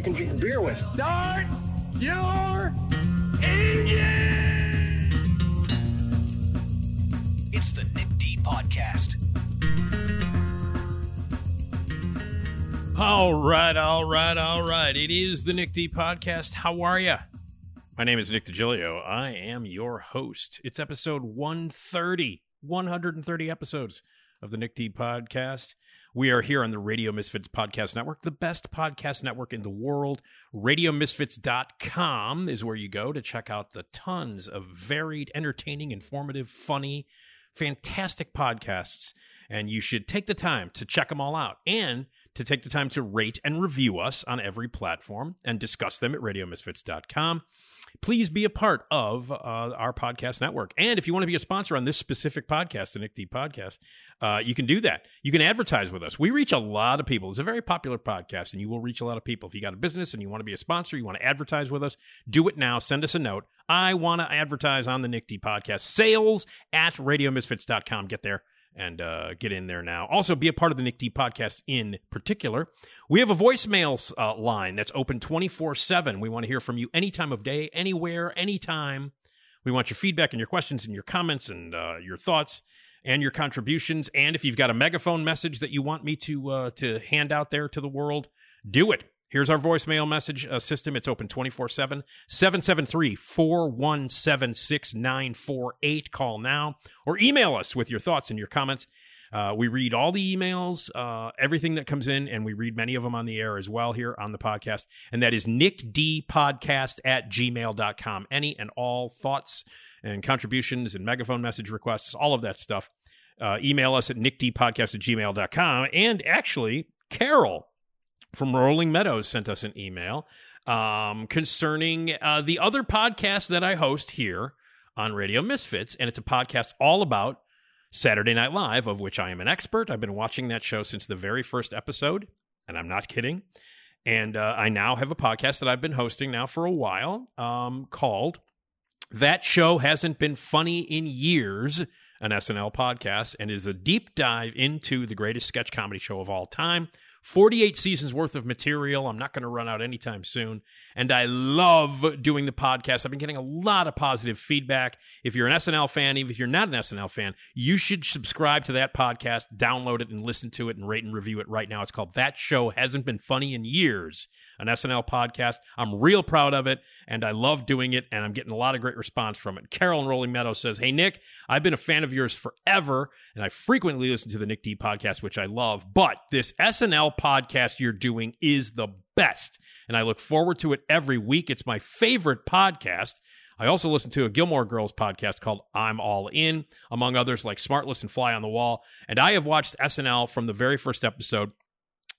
You can drink beer with. start your engine! It's the Nick D Podcast. All right, all right, all right. It is the Nick D podcast. How are you? My name is Nick Digilio. I am your host. It's episode 130, 130 episodes of the Nick D podcast. We are here on the Radio Misfits Podcast Network, the best podcast network in the world. RadioMisfits.com is where you go to check out the tons of varied, entertaining, informative, funny, fantastic podcasts. And you should take the time to check them all out and to take the time to rate and review us on every platform and discuss them at RadioMisfits.com please be a part of uh, our podcast network. And if you want to be a sponsor on this specific podcast, the Nick D podcast, uh, you can do that. You can advertise with us. We reach a lot of people. It's a very popular podcast, and you will reach a lot of people. If you got a business and you want to be a sponsor, you want to advertise with us, do it now. Send us a note. I want to advertise on the Nick D podcast. Sales at radiomisfits.com. Get there and uh, get in there now. Also, be a part of the Nick D podcast in particular. We have a voicemail uh, line that's open 24 7. We want to hear from you any time of day, anywhere, anytime. We want your feedback and your questions and your comments and uh, your thoughts and your contributions. And if you've got a megaphone message that you want me to uh, to hand out there to the world, do it. Here's our voicemail message uh, system. It's open 24 7. 773 417 6948. Call now or email us with your thoughts and your comments. Uh, we read all the emails, uh, everything that comes in, and we read many of them on the air as well here on the podcast. And that is nickdpodcast at gmail.com. Any and all thoughts and contributions and megaphone message requests, all of that stuff. Uh, email us at nickdpodcast at gmail.com. And actually, Carol from Rolling Meadows sent us an email um, concerning uh, the other podcast that I host here on Radio Misfits. And it's a podcast all about Saturday Night Live, of which I am an expert. I've been watching that show since the very first episode, and I'm not kidding. And uh, I now have a podcast that I've been hosting now for a while um, called That Show Hasn't Been Funny in Years, an SNL podcast, and is a deep dive into the greatest sketch comedy show of all time. 48 seasons worth of material. I'm not going to run out anytime soon. And I love doing the podcast. I've been getting a lot of positive feedback. If you're an SNL fan, even if you're not an SNL fan, you should subscribe to that podcast, download it, and listen to it and rate and review it right now. It's called That Show Hasn't Been Funny in Years, an SNL podcast. I'm real proud of it, and I love doing it, and I'm getting a lot of great response from it. Carol in Rolling Meadows says, Hey, Nick, I've been a fan of yours forever, and I frequently listen to the Nick D podcast, which I love, but this SNL podcast you're doing is the best. And I look forward to it every week. It's my favorite podcast. I also listen to a Gilmore Girls podcast called I'm All In, among others like Smartless and Fly on the Wall. And I have watched SNL from the very first episode,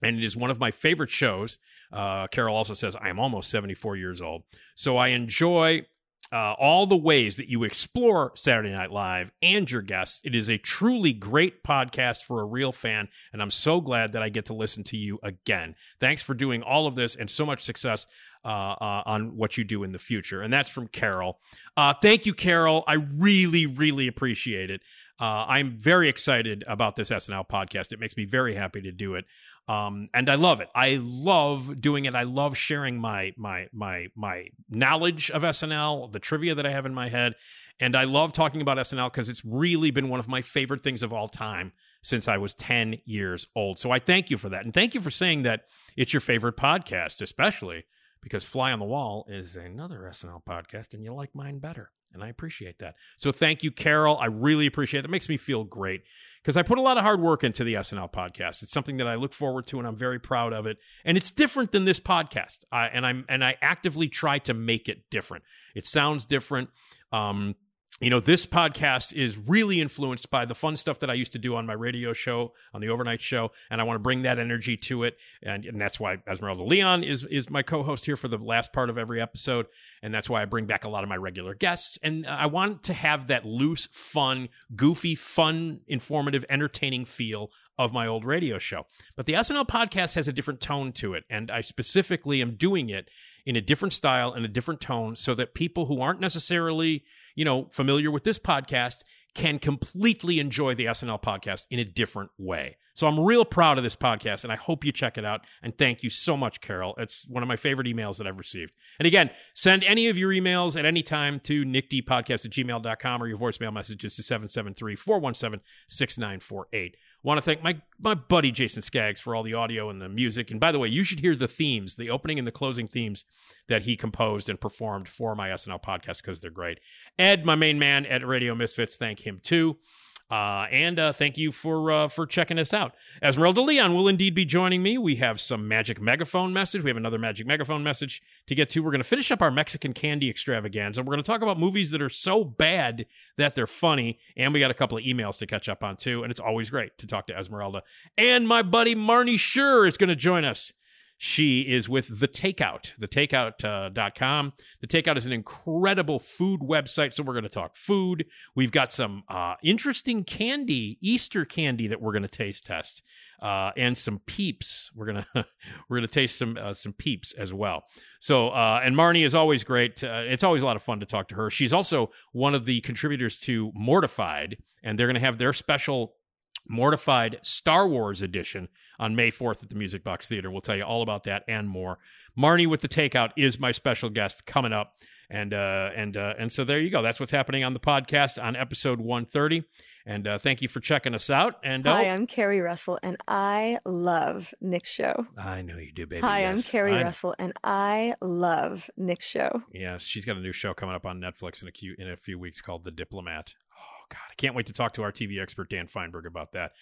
and it is one of my favorite shows. Uh, Carol also says, I am almost 74 years old. So I enjoy uh, all the ways that you explore Saturday Night Live and your guests. It is a truly great podcast for a real fan, and I'm so glad that I get to listen to you again. Thanks for doing all of this and so much success uh, uh, on what you do in the future. And that's from Carol. Uh, thank you, Carol. I really, really appreciate it. Uh, I'm very excited about this SNL podcast. It makes me very happy to do it. Um, and I love it. I love doing it. I love sharing my my my my knowledge of SNL, the trivia that I have in my head, and I love talking about SNL because it's really been one of my favorite things of all time since I was 10 years old. So I thank you for that. And thank you for saying that it's your favorite podcast, especially because Fly on the Wall is another SNL podcast and you like mine better. And I appreciate that. So thank you, Carol. I really appreciate it. It makes me feel great because I put a lot of hard work into the SNL podcast. It's something that I look forward to and I'm very proud of it. And it's different than this podcast. I, and I'm and I actively try to make it different. It sounds different. Um, you know, this podcast is really influenced by the fun stuff that I used to do on my radio show, on the overnight show, and I want to bring that energy to it. And, and that's why Esmeralda Leon is is my co-host here for the last part of every episode, and that's why I bring back a lot of my regular guests. And I want to have that loose, fun, goofy, fun, informative, entertaining feel of my old radio show. But the SNL podcast has a different tone to it, and I specifically am doing it in a different style and a different tone so that people who aren't necessarily, you know, familiar with this podcast can completely enjoy the SNL podcast in a different way. So I'm real proud of this podcast and I hope you check it out. And thank you so much, Carol. It's one of my favorite emails that I've received. And again, send any of your emails at any time to nickdpodcast at gmail.com or your voicemail messages to 773 417 6948. Want to thank my my buddy Jason Skaggs for all the audio and the music. And by the way, you should hear the themes, the opening and the closing themes that he composed and performed for my SNL podcast because they're great. Ed, my main man at Radio Misfits, thank him too. Uh, and uh, thank you for uh, for checking us out. Esmeralda Leon will indeed be joining me. We have some magic megaphone message. We have another magic megaphone message to get to. We're going to finish up our Mexican candy extravaganza. We're going to talk about movies that are so bad that they're funny, and we got a couple of emails to catch up on too. And it's always great to talk to Esmeralda. And my buddy Marnie Shure is going to join us. She is with The Takeout, thetakeout.com. The Takeout is an incredible food website. So we're going to talk food. We've got some uh, interesting candy, Easter candy that we're going to taste test. Uh, and some peeps. We're gonna we're gonna taste some uh, some peeps as well. So uh, and Marnie is always great. Uh, it's always a lot of fun to talk to her. She's also one of the contributors to Mortified, and they're gonna have their special Mortified Star Wars edition on May 4th at the Music Box Theater. We'll tell you all about that and more. Marnie with the Takeout is my special guest coming up. And uh, and uh, and so there you go. That's what's happening on the podcast on episode 130. And uh, thank you for checking us out. And Hi, oh, I'm Keri Russell, and I love Nick's show. I know you do, baby. Hi, I'm. Keri I- Russell, and I love Nick's show. Yeah, she's got a new show coming up on Netflix in a few in a few weeks called The Diplomat. God, I can't wait to talk to our TV expert Dan Fienberg about that.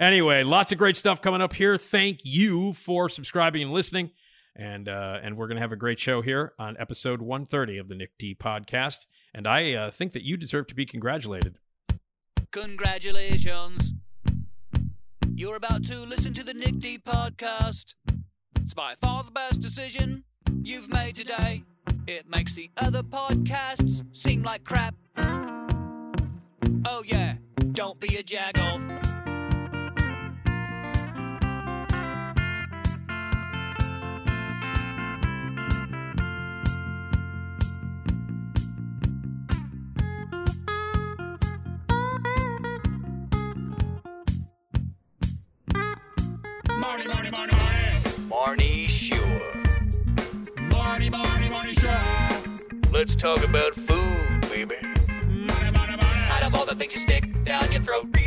Anyway, lots of great stuff coming up here. Thank you for subscribing and listening, and uh, and we're gonna have a great show here on episode 130 of the Nick D podcast. And I uh, think that you deserve to be congratulated. Congratulations. You're about to listen to the Nick D podcast. It's by far the best decision you've made today. It makes the other podcasts seem like crap. Oh, yeah, don't be a jagoff. Marty, Marty, Marty, Marty. Marnie Shure. Marty, Marty, Marty, sure. Let's talk about food, things you stick down your throat, but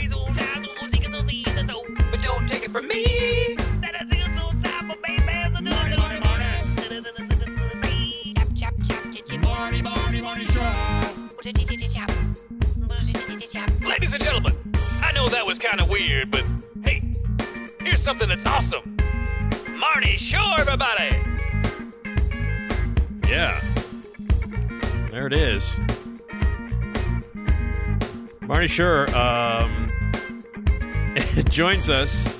don't take it from me. Marty, Marty, Marty. Marty, Marty, Marty, sure. Ladies and gentlemen, I know that was kind of weird, but hey, here's something that's awesome. Marty Shure, everybody! Yeah, there it is. Marty Shure um, joins us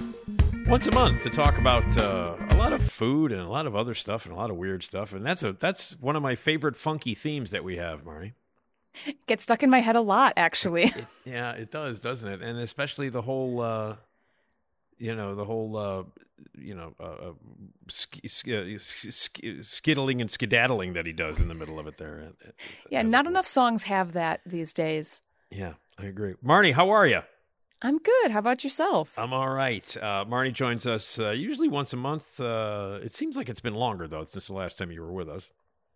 once a month to talk about uh, a lot of food and a lot of other stuff and a lot of weird stuff. And that's a that's one of my favorite funky themes that we have, Marty. Gets stuck in my head a lot, actually. Yeah, it does, doesn't it? And especially the whole, uh, you know, the whole, uh, you know, uh, uh, sk- sk- sk- skittling and skedaddling that he does in the middle of it there. yeah, not enough songs have that these days. Yeah, I agree. Marnie, how are you? I'm good. How about yourself? I'm all right. Uh, Marnie joins us uh, usually once a month. Uh, it seems like it's been longer though since the last time you were with us.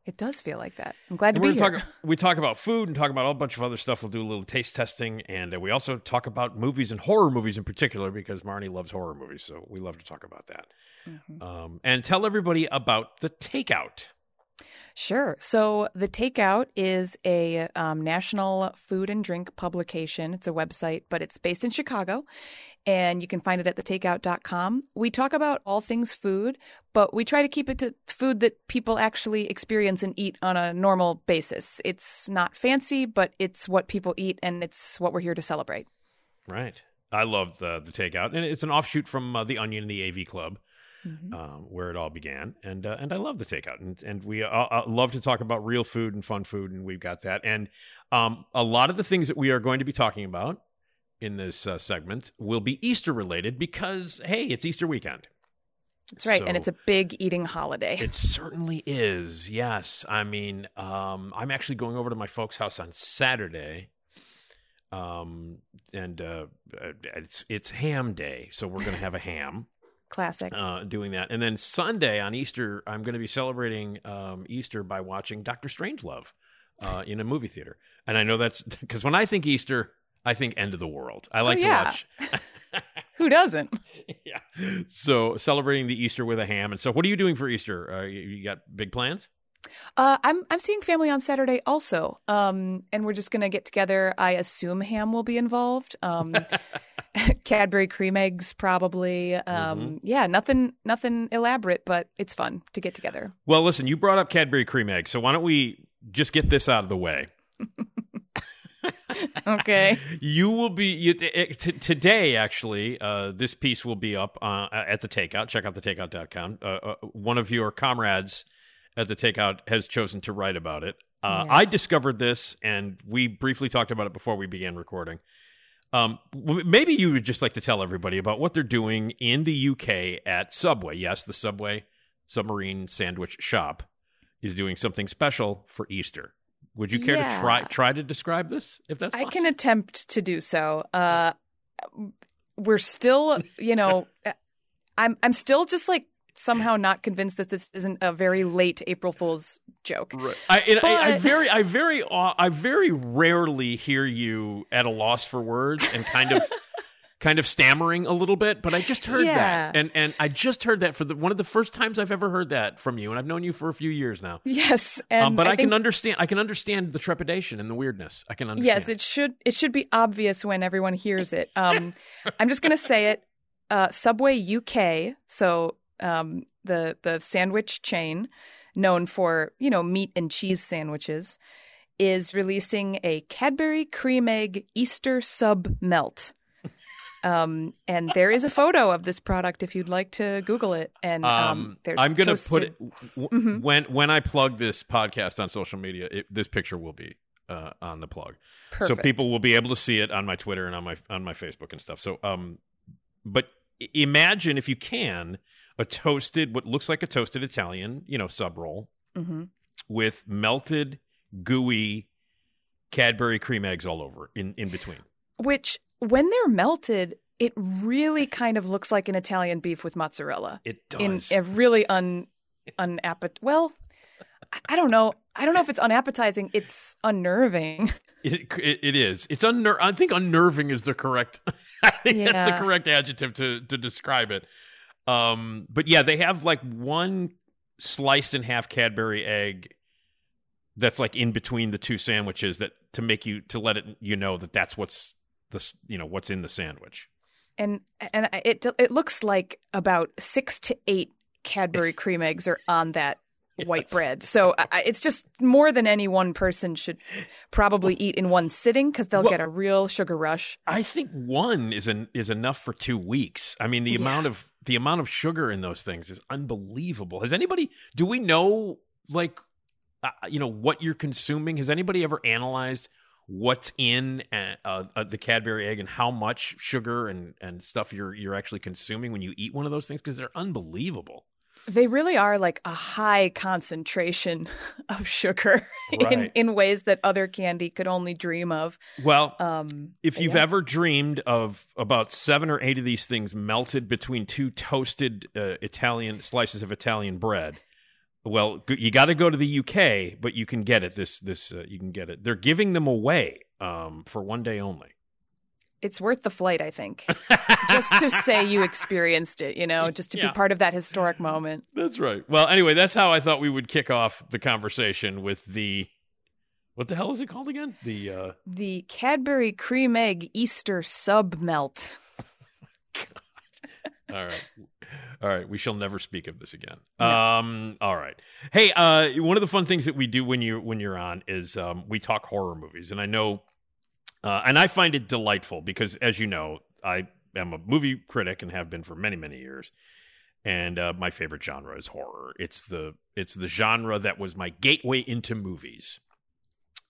it does feel like that. I'm glad to be here. talk. We talk about food and talk about a bunch of other stuff. We'll do a little taste testing, and uh, we also talk about movies and horror movies in particular because Marnie loves horror movies, so we love to talk about that. Mm-hmm. Um, and tell everybody about the Takeout. Sure. So, The Takeout is a um, national food and drink publication. It's a website, but it's based in Chicago. and you can find it at thetakeout.com. We talk about all things food, but we try to keep it to food that people actually experience and eat on a normal basis. It's not fancy, but it's what people eat, and it's what we're here to celebrate. Right. I love the the takeout, and it's an offshoot from uh, the Onion and the AV Club, Mm-hmm. um, where it all began. And uh, and I love the takeout, and and we uh, uh, love to talk about real food and fun food, and we've got that. And um, a lot of the things that we are going to be talking about in this uh, segment will be Easter related because hey, it's Easter weekend. That's right, and it's a big eating holiday. It certainly is. Yes. I mean, um, I'm actually going over to my folks' house on Saturday. Um, and uh, uh, it's it's ham day, so we're going to have a ham Classic. uh, doing that. And then Sunday on Easter, I'm going to be celebrating um, Easter by watching Doctor Strangelove uh, in a movie theater. And I know that's because when I think Easter, I think end of the world. I like yeah. to watch. Who doesn't? yeah. So celebrating the Easter with a ham. And so, what are you doing for Easter? Uh, you, you got big plans? Uh, I'm I'm seeing family on Saturday also, um, and we're just gonna get together. I assume ham will be involved. Um, Cadbury cream eggs probably. Um, Mm-hmm. Yeah, nothing nothing elaborate, but it's fun to get together. Well, listen, you brought up Cadbury cream egg, so why don't we just get this out of the way? Okay. You will be you, t- t- today. Actually, uh, this piece will be up uh, at the Takeout. Check out the Takeout.com. Uh, uh, one of your comrades at the Takeout has chosen to write about it. Uh, I discovered this, and we briefly talked about it before we began recording. Um, maybe you would just like to tell everybody about what they're doing in the UK at Subway. Yes, the Subway Submarine Sandwich Shop is doing something special for Easter. Would you care Yeah. to try try to describe this? If that's I can attempt to do so. Uh, we're still, you know, I'm I'm still just like somehow not convinced that this isn't a very late April Fool's joke. Right. I, and I, I very, I very, uh, I very rarely hear you at a loss for words and kind of, kind of stammering a little bit. But I just heard Yeah. that, and and I just heard that for the one of the first times I've ever heard that from you, and I've known you for a few years now. Yes, and um, but I, think- can understand, I can understand the trepidation and the weirdness. I can understand. Yes, it should it should be obvious when everyone hears it. Um, I'm just going to say it. Uh, Subway UK, so um, the the sandwich chain known for you know meat and cheese sandwiches, is releasing a Cadbury cream egg Easter sub melt. Um, and there is a photo of this product if you'd like to Google it. And um, Um, there's I'm gonna put it w- w- when when I plug this podcast on social media. It, this picture will be uh, on the plug, so people will be able to see it on my Twitter and on my on my Facebook and stuff. So, um, but imagine if you can a toasted, what looks like a toasted Italian, you know, sub roll Mhm. with melted, gooey Cadbury cream eggs all over in in between. which when they're melted, it really kind of looks like an Italian beef with mozzarella. It in does. a really un unappet. Well, I- don't know. I don't know if it's unappetizing. It's unnerving. It, it, it is. It's unner. I think unnerving is the correct. I think that's the correct adjective to to describe it. Um, but yeah, they have like one sliced in half Cadbury egg that's like in between the two sandwiches that to make you to let it you know that that's what's the you know what's in the sandwich. and and it it looks like about six to eight Cadbury cream eggs are on that white bread. So I- it's just more than any one person should probably eat in one sitting because they'll Well- get a real sugar rush. I think one is an, is enough for two weeks. I mean, the Yeah. amount of the amount of sugar in those things is unbelievable. Has anybody? Do we know like uh, you know what you're consuming? Has anybody ever analyzed what's in uh, uh, uh, the Cadbury egg and how much sugar and and stuff you're you're actually consuming when you eat one of those things? Because they're unbelievable. They really are like a high concentration of sugar in, Right. in ways that other candy could only dream of. Well, Um, if you've yeah. ever dreamed of about seven or eight of these things melted between two toasted uh, Italian slices of Italian bread, well, you got to go to the UK, but you can get it. This this uh, you can get it. They're giving them away um, for one day only. It's worth the flight, I think, just to say you experienced it. You know, just to Yeah. be part of that historic moment. That's right. Well, anyway, that's how I thought we would kick off the conversation with the what the hell is it called again? The uh, The Cadbury cream egg Easter sub melt. All right. All right. We shall never speak of this again. Um, all right. Hey, uh, one of the fun things that we do when you when you're on is um, we talk horror movies. And I know uh, and I find it delightful because as you know, I am a movie critic and have been for many, many years. And uh, my favorite genre is horror. It's the it's the genre that was my gateway into movies.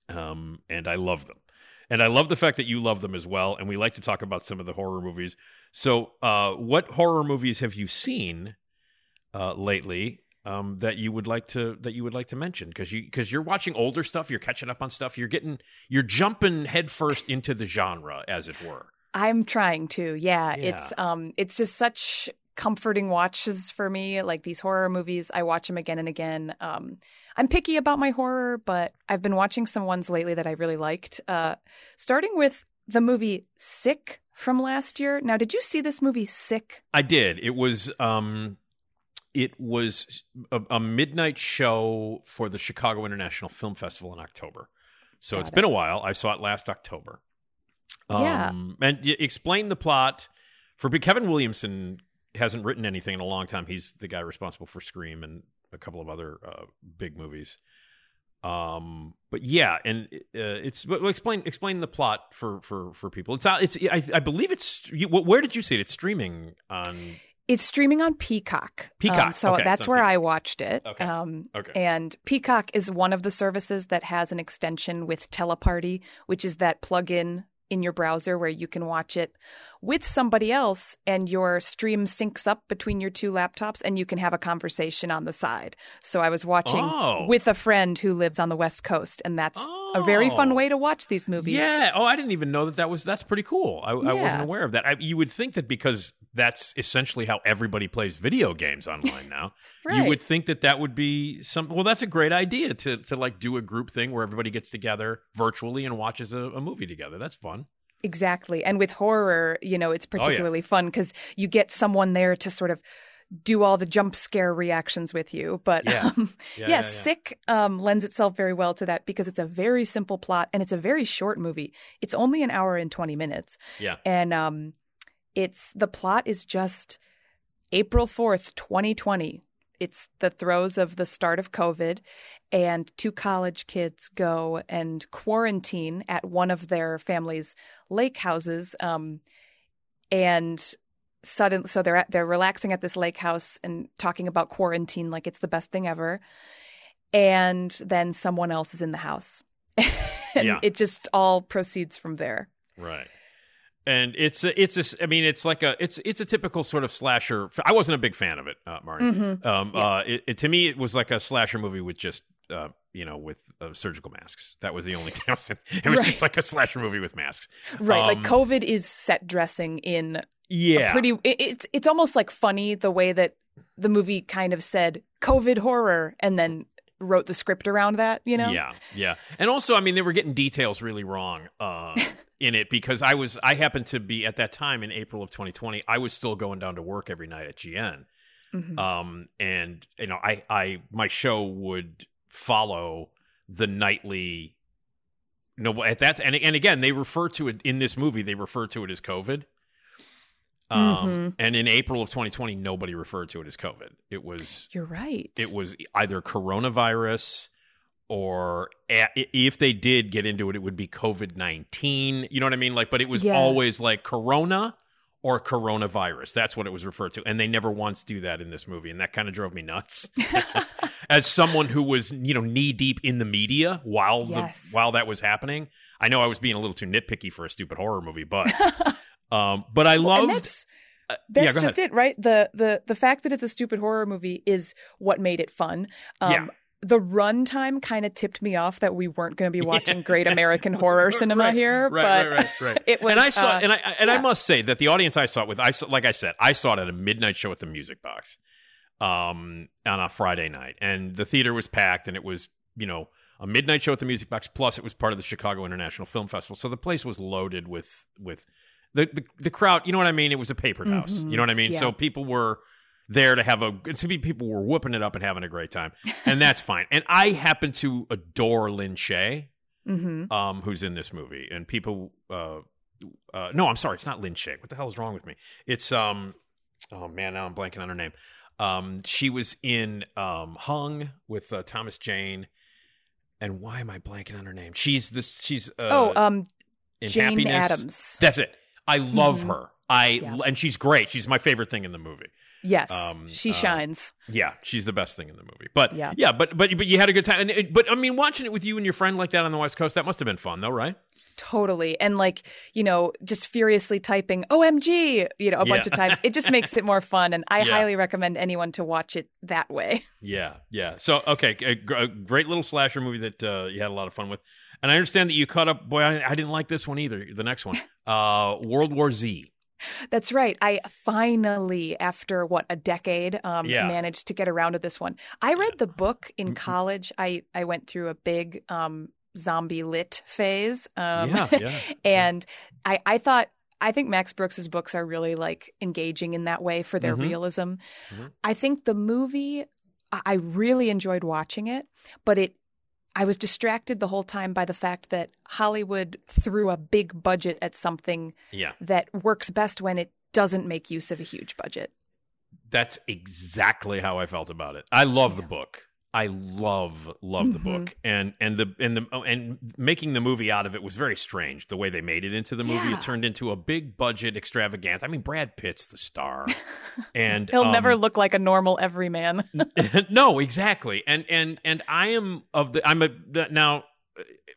Um, and I love them. And I love the fact that you love them as well. And we like to talk about some of the horror movies. So, uh, what horror movies have you seen uh, lately um, that you would like to that you would like to mention? Because you because you're watching older stuff, you're catching up on stuff, you're getting you're jumping headfirst into the genre, as it were. I'm trying to. Yeah, Yeah. it's um it's just such comforting watches for me like these horror movies I watch them again and again um I'm picky about my horror but I've been watching some ones lately that I really liked uh starting with the movie Sick from last year now did you see this movie Sick I did. It was um it was a, a midnight show for the Chicago International Film Festival in October. So Got it's it. been a while. I saw it last October. Yeah. Um, and y- explain the plot for Kevin Williamson hasn't written anything in a long time. He's the guy responsible for Scream and a couple of other uh, big movies. Um, but yeah, and uh, it's well, explain explain the plot for for for people. It's out. It's I, I believe it's you, where did you see it? It's streaming on It's streaming on Peacock. Peacock, Um, so okay, that's where Peacock. I watched it. Okay, Um, okay. And Peacock is one of the services that has an extension with Teleparty, which is that plug-in in your browser where you can watch it with somebody else and your stream syncs up between your two laptops and you can have a conversation on the side. So I was watching Oh. with a friend who lives on the West Coast and that's a very fun Oh. way to watch these movies. Yeah. Oh, I didn't even know that that was that's pretty cool. I, I wasn't aware of that. I, you would think that because that's essentially how everybody plays video games online now. right. You would think that that would be some. Well, that's a great idea to to like do a group thing where everybody gets together virtually and watches a, a movie together. That's fun. Exactly. And with horror, you know, Oh, it's particularly fun because you get someone there to sort of do all the jump scare reactions with you. But Yeah. um, Yeah, yeah, yeah, yeah. Sick um, lends itself very well to that because it's a very simple plot and it's a very short movie. It's only an hour and 20 minutes. Yeah. And um, it's the plot is just April 4th, 2020. It's the throes of the start of COVID, and two college kids go and quarantine at one of their family's lake houses. Um, and suddenly, so they're at, they're relaxing at this lake house and talking about quarantine like it's the best thing ever. And then someone else is in the house, and Yeah. it just all proceeds from there. Right. And it's a, it's a, I mean, it's like a, it's, it's a typical sort of slasher. I wasn't a big fan of it, uh, Marty. Mhm. Um, Yeah. uh, it, it, to me, it was like a slasher movie with just, uh, you know, with uh, surgical masks. That was the only thing. It was Right. just like a slasher movie with masks. Right, Um, like COVID is set dressing in Yeah. pretty. It, it's it's almost like funny the way that the movie kind of said COVID horror and then wrote the script around that. You know, Yeah, yeah. And also, I mean, they were getting details really wrong uh, in it because I was, I happened to be at that time in April of 2020. I was still going down to work every night at GN, Mhm. um, and you know, I, I, my show would follow the nightly. No, at that, and and again, they refer to it in this movie. They refer to it as COVID. Um, Mhm. and in April of 2020, nobody referred to it as COVID. It was you're right. it was either coronavirus or if they did get into it, it would be COVID 19. You know what I mean? Like, but it was Yeah. always like corona or coronavirus. That's what it was referred to. And they never once do that in this movie. And that kind of drove me nuts. As someone who was, you know, knee deep in the media while Yes. the while that was happening. I know I was being a little too nitpicky for a stupid horror movie, but um but I loved that's uh, that's go just ahead. it, right? The the the fact that it's a stupid horror movie is what made it fun. Um, Yeah. The runtime kind of tipped me off that we weren't going to be watching great American horror cinema right, here, right, but right, right, right. it was. and I saw, uh, and I and I must say that the audience I saw it with, I saw, like I said, I saw it at a midnight show at the Music Box, um, on a Friday night, and the theater was packed, and it was, you know, a midnight show at the Music Box. Plus, it was part of the Chicago International Film Festival, so the place was loaded with with the the, the crowd. You know what I mean? It was a paper house. Mhm. You know what I mean? Yeah. So people were there to have a to be people were whooping it up and having a great time, and that's fine. And I happen to adore Lin Shaye mhm. um, who's in this movie, and people uh, uh, no, I'm sorry, it's not Lin Shaye. What the hell is wrong with me? It's um, oh man, now I'm blanking on her name. Um, she was in um Hung with uh, Thomas Jane, and why am I blanking on her name? She's this. She's uh, oh, um, in Jane Happiness. Adams. That's it. I love Mhm. her. I Yeah. and she's great. She's my favorite thing in the movie. Yes, Um, she uh, shines. Yeah, she's the best thing in the movie. But Yeah. yeah, but but but you had a good time. And it, but I mean, watching it with you and your friend like that on the West Coast, that must have been fun, though, right? Totally. And like, you know, just furiously typing OMG, you know, a bunch of times. It just makes it more fun. And I Yeah. highly recommend anyone to watch it that way. Yeah, yeah. So okay, a, a great little slasher movie that uh, you had a lot of fun with. And I understand that you caught up. Boy, I, I didn't like this one either. The next one, uh, World War Z. That's right. I finally, after what, a decade, um, Yeah. managed to get around to this one. I read the book in college. I, I went through a big um, zombie lit phase. Um, Yeah, yeah, and I, I thought, I think Max Brooks's books are really like engaging in that way for their Mhm. realism. Mhm. I think the movie, I really enjoyed watching it, but it, I was distracted the whole time by the fact that Hollywood threw a big budget at something Yeah, that works best when it doesn't make use of a huge budget. that's exactly how I felt about it. I love the book. I love love the Mhm. book, and and the and the oh, and making the movie out of it was very strange. The way they made it into the movie, Yeah. it turned into a big budget extravaganza. I mean, Brad Pitt's the star, and He'll um, never look like a normal everyman. no, exactly. And and and I am of the I'm a the, now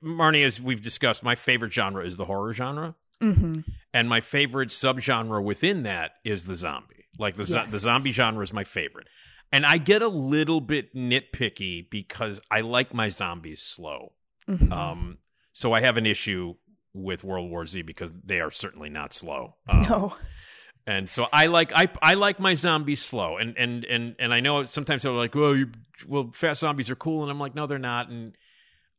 Marnie as we've discussed, my favorite genre is the horror genre. hmm And my favorite subgenre within that is the zombie. Like the zo- Yes. the zombie genre is my favorite. And I get a little bit nitpicky because I like my zombies slow. Mhm. Um so I have an issue with World War Z because they are certainly not slow. Um, no. and so I like I I like my zombies slow, and and and and I know sometimes they're like, well, you well, fast zombies are cool, and I'm like, no, they're not. And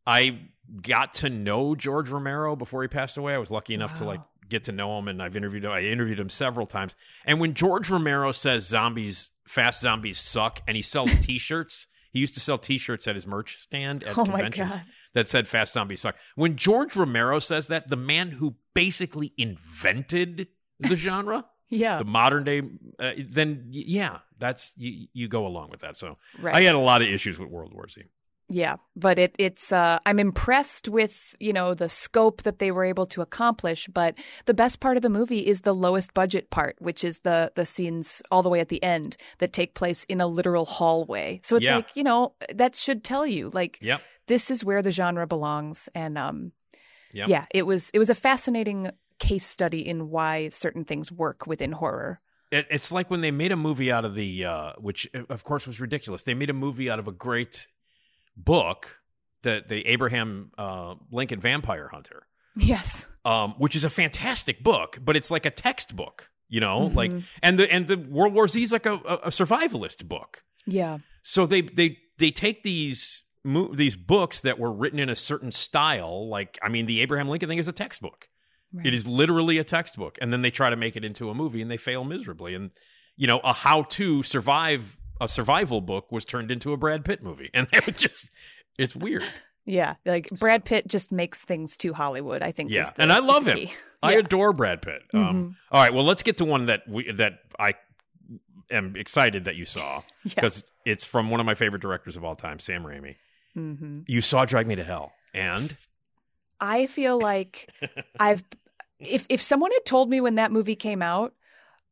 I got to know George Romero before he passed away. I was lucky enough to like get to know him, and I've interviewed him. I interviewed him several times. And when George Romero says zombies, fast zombies suck, and he sells T-shirts. He used to sell T-shirts at his merch stand at Oh conventions that said "Fast Zombies Suck." When George Romero says that, the man who basically invented the genre, Yeah. the modern day, uh, then yeah, that's you, you go along with that. So Right. I had a lot of issues with World War Z. Yeah, but it, it's uh, I'm impressed with you know the scope that they were able to accomplish. But the best part of the movie is the lowest budget part, which is the the scenes all the way at the end that take place in a literal hallway. So it's Yeah. like you know that should tell you like Yep. this is where the genre belongs. And um, Yep. yeah, it was it was a fascinating case study in why certain things work within horror. It, it's like when they made a movie out of the, uh, which of course was ridiculous. They made a movie out of a great book, the the Abraham uh, Lincoln Vampire Hunter. Yes. um, which is a fantastic book, but it's like a textbook, you know, Mhm. like and the and the World War Z is like a, a, survivalist book. Yeah. So they they they take these mo- these books that were written in a certain style, like I mean, the Abraham Lincoln thing is a textbook. It is literally a textbook, and then they try to make it into a movie, and they fail miserably. And you know, a how to survive a survival book was turned into a Brad Pitt movie, and it was just it's weird. Yeah, like Brad Pitt just makes things too Hollywood. I think. Yeah, the- and I love him. key. I adore Brad Pitt. Um, Mhm. all right, well, let's get to one that we that I am excited that you saw Yeah. because it's from one of my favorite directors of all time, Sam Raimi. hmm You saw Drag Me to Hell, and I feel like I've if if someone had told me when that movie came out,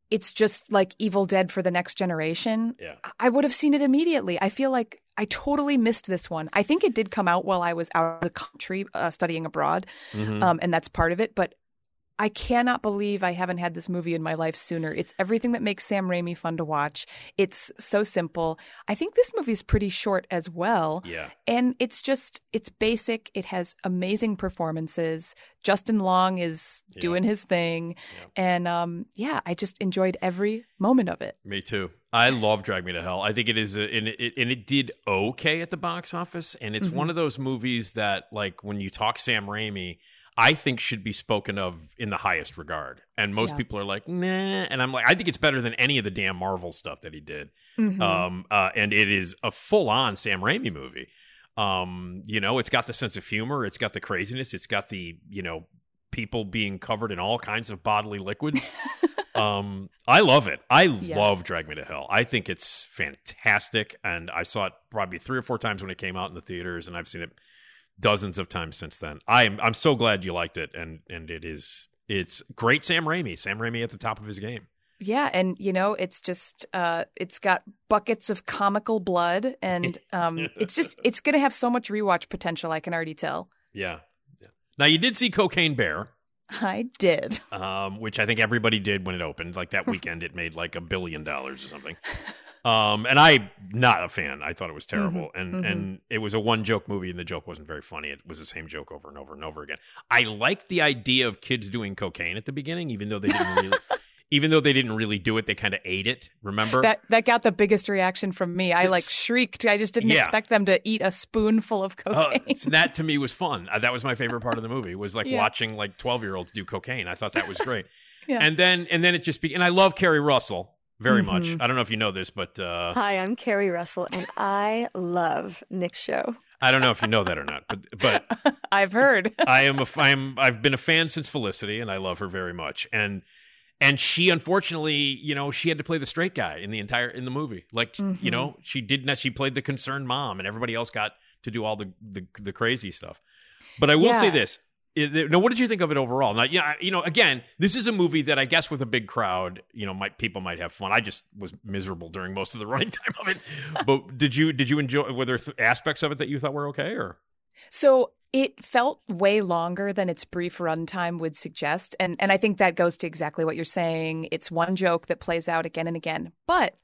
it's just like Evil Dead for the next generation. Yeah. I would have seen it immediately. I feel like I totally missed this one. I think it did come out while I was out of the country uh, studying abroad, Mhm. um, and that's part of it. But I cannot believe I haven't had this movie in my life sooner. It's everything that makes Sam Raimi fun to watch. It's so simple. I think this movie's pretty short as well. yeah, And it's just, it's basic. It has amazing performances. Justin Long is Yeah. doing his thing. And um, yeah, I just enjoyed every moment of it. me too. I love Drag Me to Hell. I think it is, a, and it and it did okay at the box office, and it's Mhm. one of those movies that, like, when you talk Sam Raimi. I think should be spoken of in the highest regard. And most Yeah. people are like, nah. And I'm like, I think it's better than any of the damn Marvel stuff that he did. Mhm. um, uh, and it is a full on Sam Raimi movie. Um, you know, it's got the sense of humor, it's got the craziness, it's got the you know people being covered in all kinds of bodily liquids. um, I love it. I Yeah. love Drag Me to Hell. I think it's fantastic, and I saw it probably three or four times when it came out in the theaters, and I've seen it dozens of times since then. I'm I'm so glad you liked it, and and it is it's great. Sam Raimi, Sam Raimi at the top of his game. Yeah, and you know, it's just uh it's got buckets of comical blood and um it's just it's going to have so much rewatch potential, I can already tell. Yeah. yeah. Now you did see Cocaine Bear. I did. um, which I think everybody did when it opened. Like that weekend, it made like a billion dollars or something. Um, and I'm not a fan. I thought it was terrible, and mhm. and it was a one joke movie, and the joke wasn't very funny. It was the same joke over and over and over again. I liked the idea of kids doing cocaine at the beginning, even though they didn't really, even though they didn't really do it. They kind of ate it. Remember? That that got the biggest reaction from me. I like shrieked. I just didn't Yeah. expect them to eat a spoonful of Uh, cocaine. that to me was fun. Uh, that was my favorite part of the movie. Was like Yeah. watching like twelve year olds do cocaine. I thought that was great. Yeah. And then and then it just be and I love Keri Russell very much. Mhm. I don't know if you know this, but uh, Hi, I'm Keri Russell, and I love Nick's show. I don't know if you know that or not. But but I've heard. I am a f- I'm I've been a fan since Felicity, and I love her very much. And and she unfortunately, you know, she had to play the straight guy in the entire in the movie. Like you Mhm. know, she did not. She played the concerned mom, and everybody else got to do all the the, the crazy stuff. But I will say this. It- now, what did you think of it overall? Now, yeah, you know, again, this is a movie that I guess with a big crowd, you know, might people might have fun. I just was miserable during most of the running time of it. but did you did you enjoy? Were there th- aspects of it that you thought were okay? Or So it felt way longer than its brief runtime would suggest. And, and I think that goes to exactly what you're saying. It's one joke that plays out again and again. But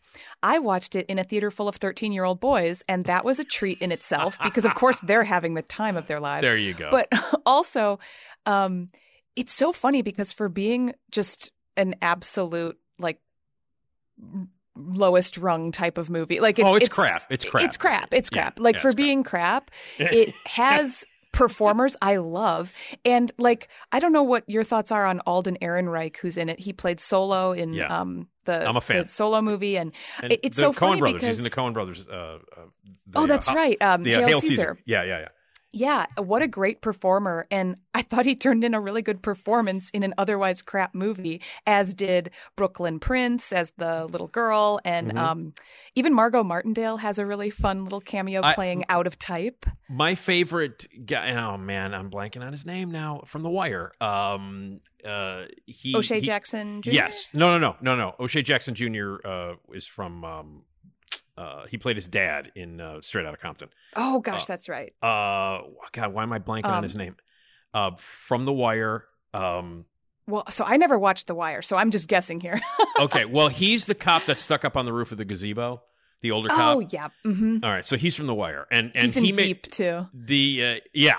I watched it in a theater full of 13 year old boys, and that was a treat in itself because, of course, they're having the time of their lives. there you go. But also, um, it's so funny because for being just an absolute, like, lowest rung type of movie like it's, Oh, it's crap. It's crap. it's crap it's Yeah, crap like yeah, for it's crap. being crap it has performers I love. And like, I don't know what your thoughts are on Alden Ehrenreich, who's in it. He played Solo in Yeah. um the, I'm a fan. Solo movie, and, And it's so Coen funny brothers. because He's in the Coen brothers. Uh, uh, the, oh, that's uh, right, um, The uh, Hail, Hail Caesar. Yeah, yeah, yeah. Yeah, what a great performer. And I thought he turned in a really good performance in an otherwise crap movie, as did Brooklyn Prince as the little girl. And Mm-hmm. um, even Margot Martindale has a really fun little cameo I- playing out of type. My favorite guy. Oh man, I'm blanking on his name now. From The Wire. Um, uh, he O'Shea he- Jackson Jr.? Yes. No, no, no, no, no. O'Shea Jackson Jr. Uh, is from. Um, uh, he played his dad in uh, Straight Outta Compton. Oh, gosh, Uh, that's right. Uh, God, why am I blanking on Um, his name? Uh, from The Wire. Um, Well, so I never watched The Wire, so I'm just guessing here. okay, well, he's the cop that's stuck up on the roof of the gazebo. The older cop. oh, yeah. hmm All right, so he's from The Wire, and and He's in he made Veep, too. the uh, yeah.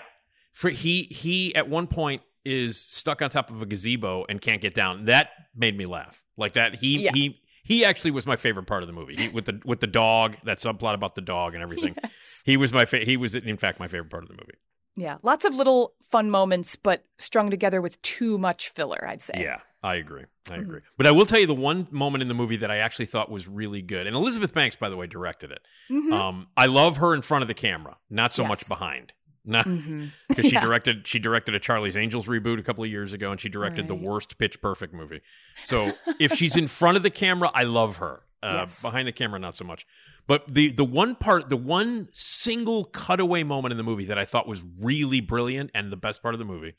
For he he at one point is stuck on top of a gazebo and can't get down. That made me laugh. Like that he Yeah. he he actually was my favorite part of the movie. He, with the with the dog, that subplot about the dog and everything. Yes. He was my fa- he was in fact my favorite part of the movie. Yeah. Lots of little fun moments, but strung together with too much filler, I'd say. Yeah, I agree. I Mm-hmm. agree. But I will tell you the one moment in the movie that I actually thought was really good. And Elizabeth Banks, by the way, directed it. Mhm. Um, I love her in front of the camera, not so much behind. Mhm. because she Yeah. directed she directed a Charlie's Angels reboot a couple of years ago, and she directed the worst Pitch Perfect movie. So if she's in front of the camera, I love her. Uh, Yes. Behind the camera, not so much. But the the one part, the one single cutaway moment in the movie that I thought was really brilliant and the best part of the movie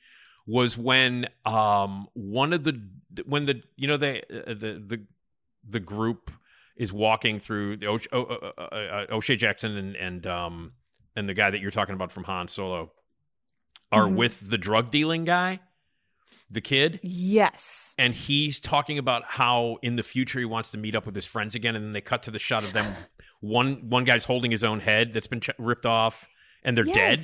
was when um one of the when the you know they uh, the the the group is walking through the O'Sh- o- uh, uh, uh, O'Shea Jackson and and um and the guy that you're talking about from Han Solo are Mhm. with the drug dealing guy, the kid, Yes. and he's talking about how in the future he wants to meet up with his friends again, and then they cut to the shot of them. one one guy's holding his own head that's been ch- ripped off, and they're dead.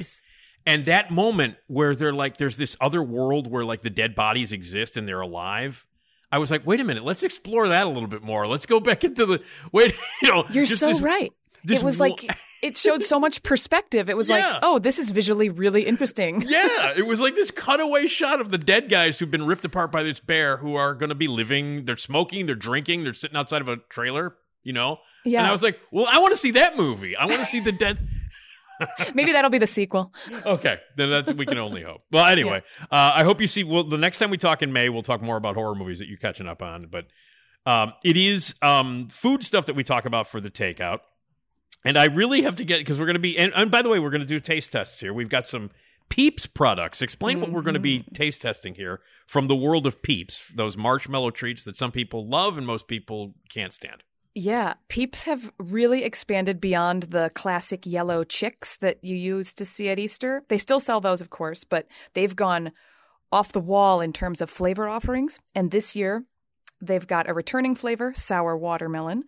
And that moment where they're like, there's this other world where like the dead bodies exist and they're alive. I was like, wait a minute, let's explore that a little bit more. Let's go back into the wait. You know, You're just so this- right. this it was wa- like it showed so much perspective. It was Yeah. like, oh, this is visually really interesting. Yeah, it was like this cutaway shot of the dead guys who've been ripped apart by this bear who are going to be living. They're smoking, they're drinking, they're sitting outside of a trailer, you know? Yeah. And I was like, well, I want to see that movie. I want to see the dead. Maybe that'll be the sequel. okay, then that's we can only hope. Well, anyway, uh, I hope you see. Well, the next time we talk in May, we'll talk more about horror movies that you're catching up on. But um, it is um, food stuff that we talk about for the takeout, and I really have to get because we're going to be. And, and by the way, we're going to do taste tests here. We've got some Peeps products. Explain what we're going to be mm-hmm. taste testing here from the world of Peeps. Those marshmallow treats that some people love and most people can't stand. Yeah, Peeps have really expanded beyond the classic yellow chicks that you used to see at Easter. They still sell those, of course, but they've gone off the wall in terms of flavor offerings. And this year, they've got a returning flavor, sour watermelon,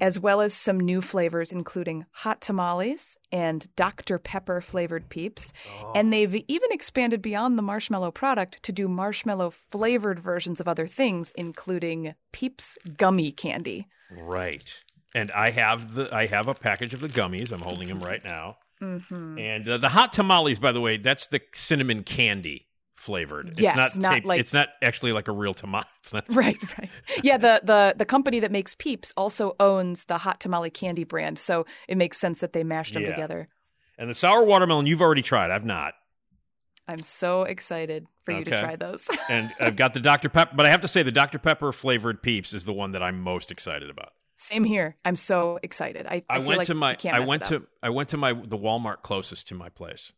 as well as some new flavors, including hot tamales and Dr. Pepper flavored Peeps. And they've even expanded beyond the marshmallow product to do marshmallow flavored versions of other things, including Peeps gummy candy. Right. And I have the I have a package of the gummies. I'm holding them right now. Mm-hmm. And uh, the hot tamales, by the way, that's the cinnamon candy flavored. Yes, it's not, not tape- like- it's not actually like a real tamale. It's not Right, right. Yeah, the, the the company that makes Peeps also owns the hot tamale candy brand, so it makes sense that they mashed them Yeah. together. And the sour watermelon you've already tried. I've not. I'm so excited for you to try those. And I've got the Dr Pepper, but I have to say the Dr Pepper flavored Peeps is the one that I'm most excited about. Same here. I'm so excited. I, I, I went like to my I went to I went to my the Walmart closest to my place.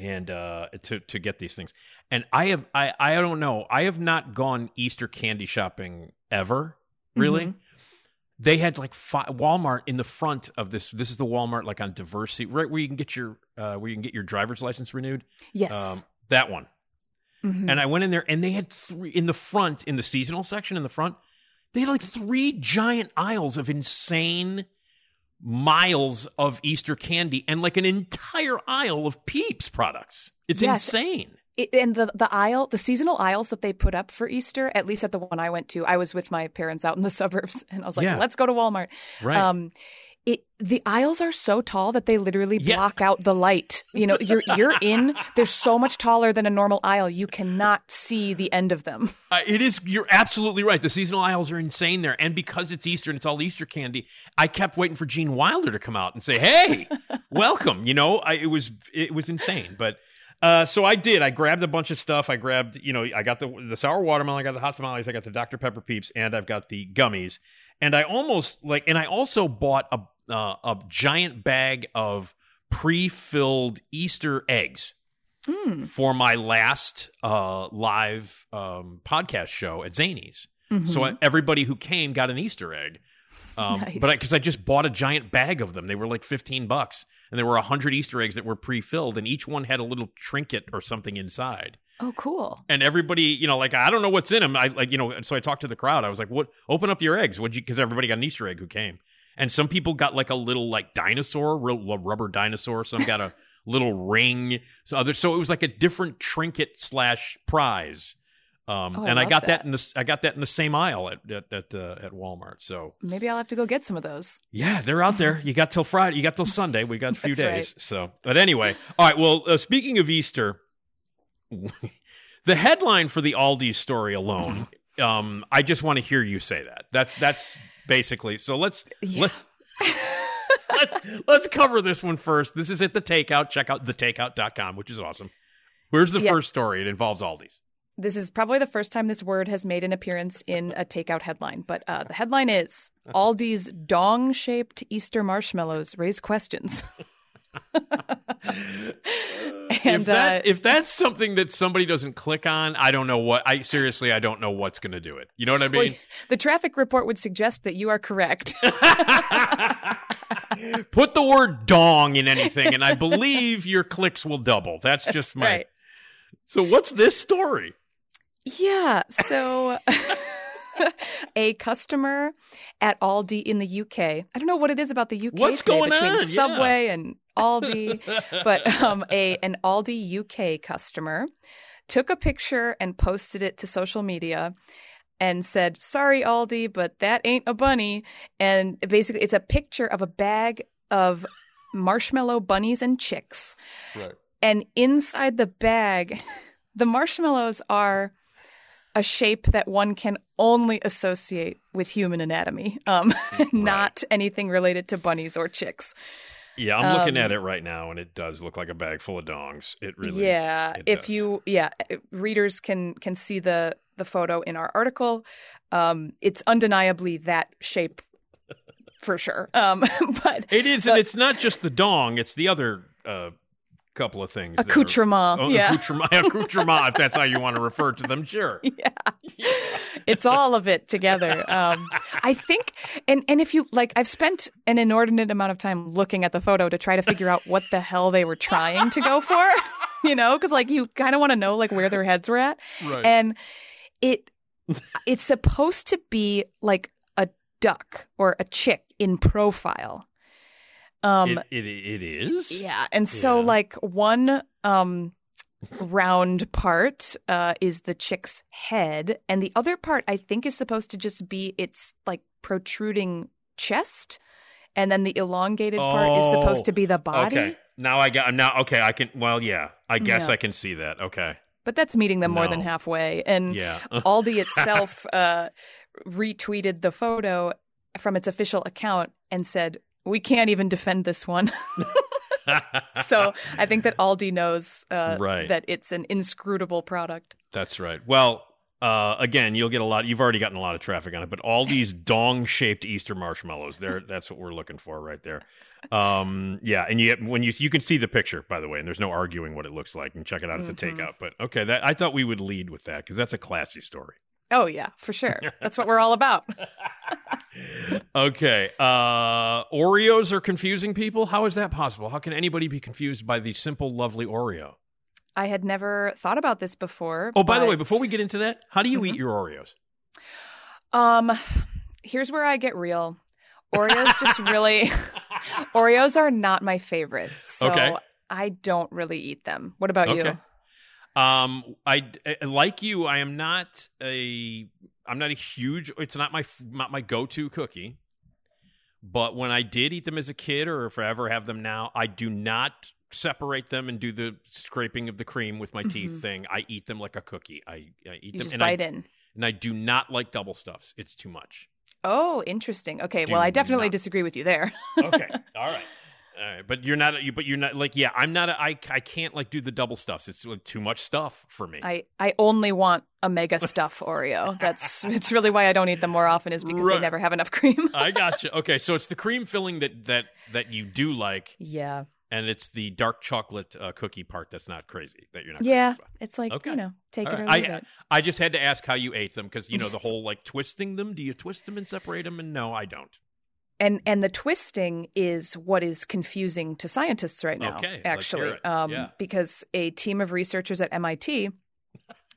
And uh to to get these things. And I have I I don't know. I have not gone Easter candy shopping ever, really. Mhm. They had like fi- Walmart in the front of this this is the Walmart like on Diversey right where you can get your uh where you can get your driver's license renewed. Yes. Um that one. Mhm. And I went in there and they had three in the front, in the seasonal section in the front, they had like three giant aisles of insane miles of Easter candy and like an entire aisle of Peeps products. It's Yes. insane. It, and the the aisle, the seasonal aisles that they put up for Easter, at least at the one I went to, I was with my parents out in the suburbs, and I was like, Yeah. "Let's go to Walmart." Right. Um, it the aisles are so tall that they literally Yeah. block out the light. You know, you're you're in. They're so much taller than a normal aisle. You cannot see the end of them. Uh, it is. You're absolutely right. The seasonal aisles are insane there, and because it's Easter and it's all Easter candy, I kept waiting for Gene Wilder to come out and say, "Hey, welcome." You know, I, it was it was insane, but. Uh, so I did. I grabbed a bunch of stuff. I grabbed, you know, I got the the sour watermelon, I got the hot tamales, I got the Dr Pepper Peeps, and I've got the gummies. And I almost like, and I also bought a uh, a giant bag of pre-filled Easter eggs Hmm. for my last uh, live um, podcast show at Zanies. Mm-hmm. So everybody who came got an Easter egg. Um, Nice. But because I, just bought a giant bag of them, they were like fifteen bucks, and there were hundred Easter eggs that were pre-filled, and each one had a little trinket or something inside. Oh, cool. And everybody, you know, like I don't know what's in them. I like, you know, so I talked to the crowd. I was like, "What? Open up your eggs." Would you? Because everybody got an Easter egg who came, and some people got like a little like dinosaur, real rubber dinosaur. Some got a little ring. So other, so it was like a different trinket slash prize. Um, Oh, I and I got that. that. in the I got that in the same aisle at at at, uh, at Walmart. So Maybe I'll have to go get some of those. yeah, they're out there. You got till Friday. You got till Sunday. We got a few That's right. days. So, but anyway, all right. Well, uh, speaking of Easter, the headline for the Aldi story alone, um, I just want to hear you say that. That's that's basically. So let's Yeah. let, let's let's cover this one first. This is at the Takeout. Check out thetakeout.com, which is awesome. Where's the Yeah. first story? It involves Aldi's. This is probably the first time this word has made an appearance in a takeout headline, but uh, the headline is Aldi's dong shaped Easter marshmallows raise questions. and if that uh, if that's something that somebody doesn't click on, I don't know what. I seriously, I don't know what's going to do it. You know what I well, mean? the traffic report would suggest that you are correct. Put the word "dong" in anything, and I believe your clicks will double. That's just my. right. So, what's this story? Yeah. So a customer at Aldi in the UK. I don't know what it is about the UK What's today going between on? Yeah. Subway and Aldi, but um, a an Aldi UK customer took a picture and posted it to social media and said, "Sorry Aldi, but that ain't a bunny." And basically it's a picture of a bag of marshmallow bunnies and chicks. Right. And inside the bag, the marshmallows are a shape that one can only associate with human anatomy, um, not anything related to bunnies or chicks. Yeah, I'm looking Um, at it right now, and it does look like a bag full of dongs. It really, yeah it if does. you yeah readers can can see the the photo in our article um it's undeniably that shape for sure um but It is, and it's not just the dong; it's the other uh, couple of things. that are- accoutrement Oh, yeah accoutrement, accoutrement, if that's how you want to refer to them, sure. Yeah, it's all of it together um i think and and if you like i've spent an inordinate amount of time looking at the photo to try to figure out what the hell they were trying to go for you know because like you kind of want to know like where their heads were at Right. and it it's supposed to be like a duck or a chick in profile um it, it, it is. yeah and so Yeah. like one um round part uh is the chick's head and the other part i think is supposed to just be its like protruding chest and then the elongated part is supposed Oh, to be the body Okay. Now I got now. Okay, I can. Well, yeah. I guess Yeah. I can see that. Okay. but that's meeting them more than halfway and Yeah. Aldi itself uh, retweeted the photo from its official account and said, "We can't even defend this one." so I think that Aldi knows uh, Right. that it's an inscrutable product. That's right. Well, uh, again, you'll get a lot. You've already gotten a lot of traffic on it, but all these dong-shaped Easter marshmallows, there. That's what we're looking for right there. Um, yeah, and you when you you can see the picture, by the way, and there's no arguing what it looks like. And check it out at the Mm-hmm. takeout. But okay, that I thought we would lead with that because that's a classy story. Oh yeah, for sure. That's what we're all about. Okay, uh, Oreos are confusing people. How is that possible? How can anybody be confused by the simple, lovely Oreo? I had never thought about this before. Oh, by the way, before we get into that, how do you Mm-hmm. eat your Oreos? Um, here's where I get real. Oreos just really Oreos are not my favorite. So Okay. I don't really eat them. What about Okay. you? Um, I I- like you. I am not a. I'm not a huge. It's not my not my go to cookie. But when I did eat them as a kid, or if I ever have them now, I do not separate them and do the scraping of the cream with my teeth thing. I eat them like a cookie. I, I eat Mm-hmm. You them and bite I, in. and I do not like double stuffs. It's too much. Oh, interesting. Okay, Do well, I definitely not. disagree with you there. Okay, all right. All right, but you're not. You, but you're not like. Yeah, I'm not. A, I. I can't like do the double stuffs. It's like too much stuff for me. I, I only want a mega stuff Oreo. That's it's really why I don't eat them more often is because Right. they never have enough cream. I got you. Okay, so it's the cream filling that that that you do like, yeah. and it's the dark chocolate uh, cookie part that's not crazy. That you're not. Yeah. It's like, Okay. you know, take All it or leave I it. I just had to ask how you ate them because you know the whole like twisting them. Do you twist them and separate them? And no, I don't. And and the twisting is what is confusing to scientists right now. Okay, actually. Um, Yeah. because a team of researchers at MIT,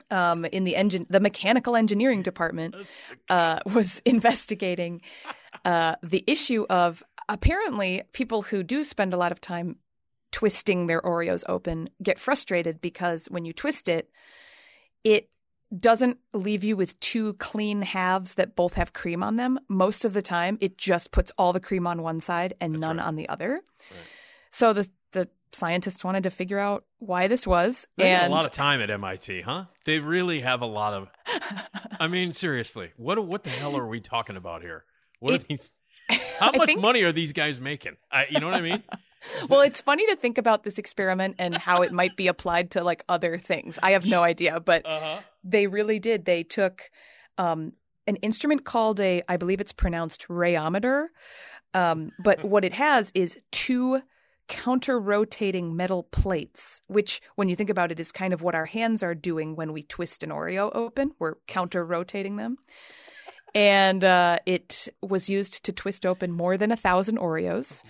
um, in the engine, the mechanical engineering department, uh, was investigating uh, the issue of apparently people who do spend a lot of time twisting their Oreos open get frustrated because when you twist it, it doesn't leave you with two clean halves that both have cream on them. Most of the time, it just puts all the cream on one side and none on the other. So the the scientists wanted to figure out why this was, They and a lot of time at MIT, huh? They really have a lot of. I mean, seriously, what what the hell are we talking about here? What are It- these? How much think- money are these guys making? I, you know what I mean? well, it's funny to think about this experiment and how it might be applied to like other things. I have no idea, but Uh-huh. They really did. They took um, an instrument called a, I believe it's pronounced rayometer, um, but what it has is two counter rotating metal plates, which, when you think about it, is kind of what our hands are doing when we twist an Oreo open. We're counter rotating them. And uh, it was used to twist open more than a thousand Oreos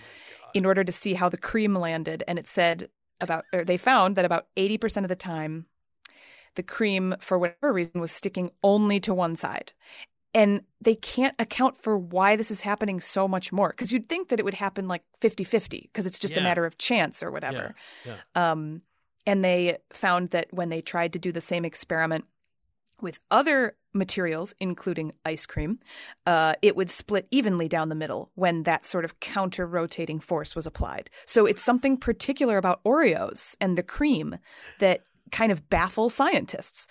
in order to see how the cream landed. And it said about, or they found that about 80% of the time, the cream, for whatever reason, was sticking only to one side. And they can't account for why this is happening so much more. Because you'd think that it would happen like 50 50, because it's just a matter of chance or whatever. Yeah. Um, and they found that when they tried to do the same experiment with other materials, including ice cream, uh, it would split evenly down the middle when that sort of counter rotating force was applied. So it's something particular about Oreos and the cream that kind of baffle scientists.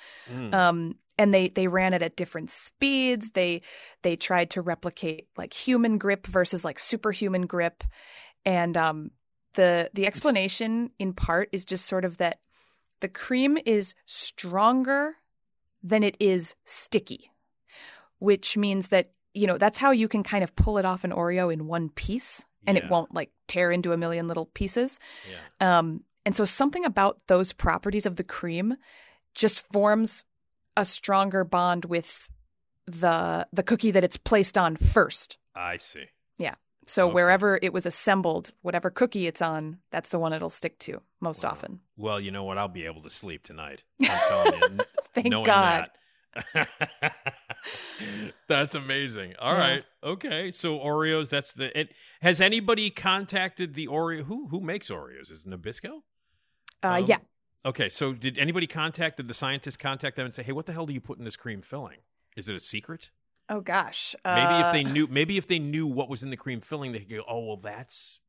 Um, and they they ran it at different speeds. They they tried to replicate like human grip versus like superhuman grip, and um, the the explanation in part is just sort of that the cream is stronger than it is sticky, which means that you know that's how you can kind of pull it off an Oreo in one piece and Yeah. it won't like tear into a million little pieces. Yeah. Um, and so something about those properties of the cream just forms a stronger bond with the the cookie that it's placed on first. I see. Yeah. So Okay. wherever it was assembled, whatever cookie it's on, that's the one it'll stick to most Wow. often. Well, you know what? I'll be able to sleep tonight. I'm telling you. Thank God. that. that's amazing. All Yeah. right. Okay. So Oreos, that's the it has anybody contacted the Oreo who who makes Oreos? Is it Nabisco? Uh, Um, yeah. Okay, so did anybody contact did the scientists contact them and say, "Hey, what the hell do you put in this cream filling? Is it a secret?" Oh gosh. Maybe Uh, if they knew, maybe if they knew what was in the cream filling, they could go, "Oh, well, that's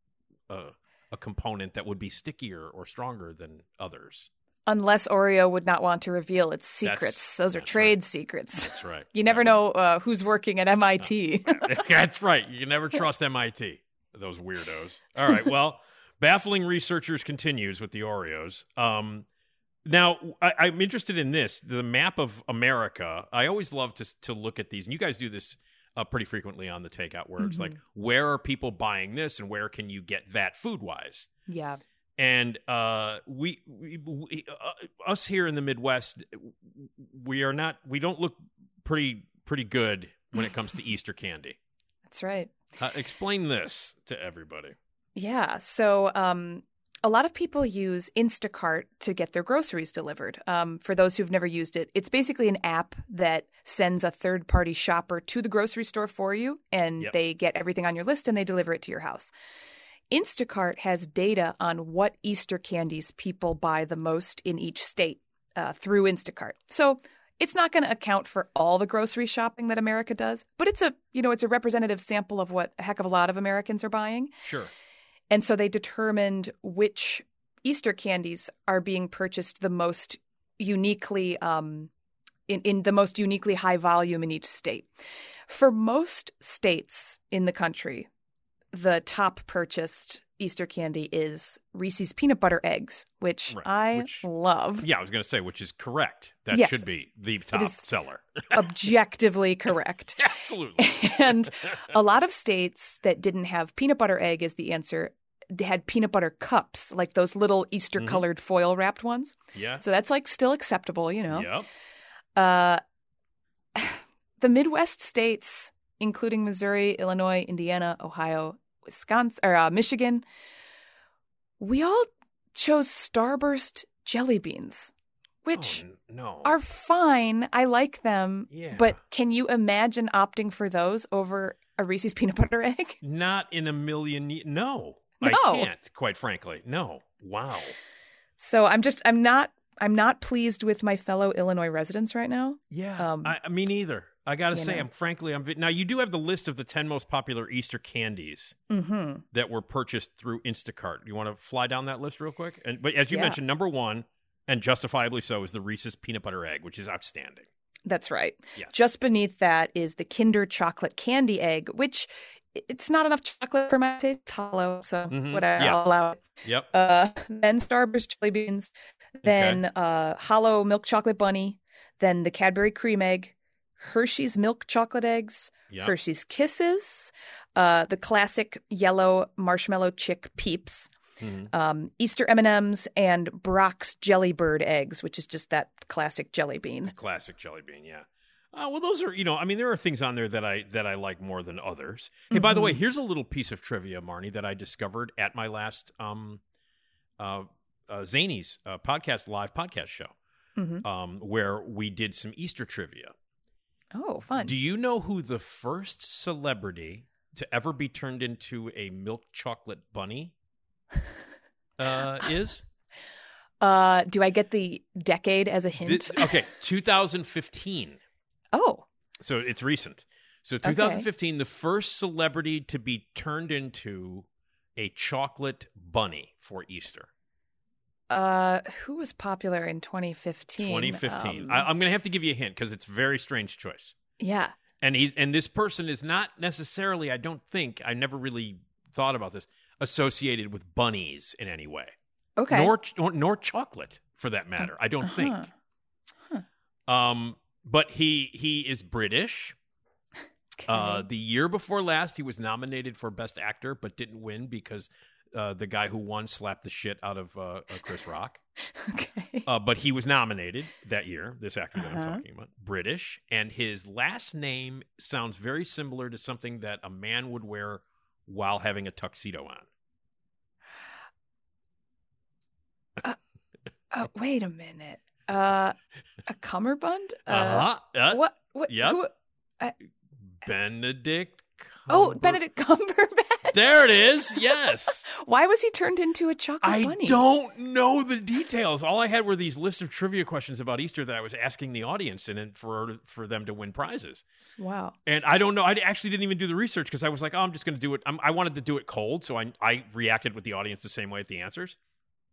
a, a component that would be stickier or stronger than others." unless Oreo would not want to reveal its That's- secrets, those are trade right. secrets. That's right. You never know uh, who's working at MIT. that's right. You can never trust MIT. Those weirdos. All right. Well, baffling researchers continues with the Oreos. Um, now, I, I'm interested in this the map of America. I always love to to look at these, and you guys do this uh, pretty frequently on the takeout, where it's like, where are people buying this, and where can you get that food wise? yeah. and uh, we, we, we uh, us here in the Midwest, we are not. We don't look pretty pretty good when it comes to Easter candy. That's right. Uh, explain this to everybody. Yeah. So, um, a lot of people use Instacart to get their groceries delivered. Um, for those who've never used it, it's basically an app that sends a third party shopper to the grocery store for you, and Yep. they get everything on your list and they deliver it to your house. Instacart has data on what Easter candies people buy the most in each state uh, through Instacart. So it's not going to account for all the grocery shopping that America does, but it's a you know it's a representative sample of what a heck of a lot of Americans are buying. Sure. And so they determined which Easter candies are being purchased the most uniquely, um, in, in the most uniquely high volume in each state. For most states in the country, the top purchased Easter candy is Reese's peanut butter eggs, which Right, I which- love. Yeah, I was going to say, which is correct. That Yes. should be the top seller. Objectively correct. Absolutely. and a lot of states that didn't have peanut butter egg as the answer they had peanut butter cups, like those little Easter colored foil wrapped ones. Yeah. So that's like still acceptable, you know. Yep. Uh, the Midwest states, including Missouri, Illinois, Indiana, Ohio, Wisconsin, or uh, Michigan, we all chose Starburst jelly beans, which Oh, no. are fine. I like them. Yeah. But can you imagine opting for those over a Reese's peanut butter egg? Not in a million. No, No. I can't. Quite frankly, no. Wow. So I'm just I'm not I'm not pleased with my fellow Illinois residents right now. Yeah, Um, I, me neither. I gotta say, know. I'm frankly, I'm now. You do have the list of the ten most popular Easter candies Mm-hmm. that were purchased through Instacart. You want to fly down that list real quick? And but as you Yeah. mentioned, number one, and justifiably so, is the Reese's peanut butter egg, which is outstanding. That's right. Yes. Just beneath that is the Kinder chocolate candy egg, which it's not enough chocolate for my taste. It's hollow, so Mhm. whatever. Yeah. I'll allow it. Yep. Uh, then Starburst jelly beans, then uh, hollow milk chocolate bunny, then the Cadbury cream egg, Hershey's milk chocolate eggs, Yep. Hershey's Kisses, uh, the classic yellow marshmallow chick peeps, Mhm. um, Easter M and M's, and Brach's Jelly Bird eggs, which is just that classic jelly bean. Classic jelly bean, yeah. Uh, well, those are you know, I mean, there are things on there that I that I like more than others. Hey, by the Mm-hmm. way, here's a little piece of trivia, Marnie, that I discovered at my last um, uh, uh, Zanies uh, podcast live podcast show, Mhm. um, where we did some Easter trivia. Oh, fun! Do you know who the first celebrity to ever be turned into a milk chocolate bunny uh, is? uh, do I get the decade as a hint? This- okay, 2015. Oh, So it's recent. So 2015, the first celebrity to be turned into a chocolate bunny for Easter. uh, who was popular in 2015? 2015. Um, I, I'm going to have to give you a hint because it's a very strange choice. yeah. And he's and this person is not necessarily. I don't think. I never really thought about this. associated with bunnies in any way, Okay. nor, nor nor chocolate for that matter. I don't think. Uh-huh. Um, but he he is British. Uh, the year before last, he was nominated for Best Actor, but didn't win because uh, the guy who won slapped the shit out of uh, uh, Chris Rock. okay. Uh, but he was nominated that year. This actor that I'm Uh-huh. talking about, British, and his last name sounds very similar to something that a man would wear while having a tuxedo on. Uh, wait a minute. Uh, a cummerbund? Uh, Uh-huh. Uh, What? What? yep. Who, Benedict. oh, Cumber- Benedict Cumberbatch. There it is. Yes. Why was he turned into a chocolate I bunny? I don't know the details. All I had were these list of trivia questions about Easter that I was asking the audience and for for them to win prizes. Wow. And I don't know. I actually didn't even do the research because I was like, oh, I'm just going to do it. I'm, I wanted to do it cold, so I I reacted with the audience the same way at the answers.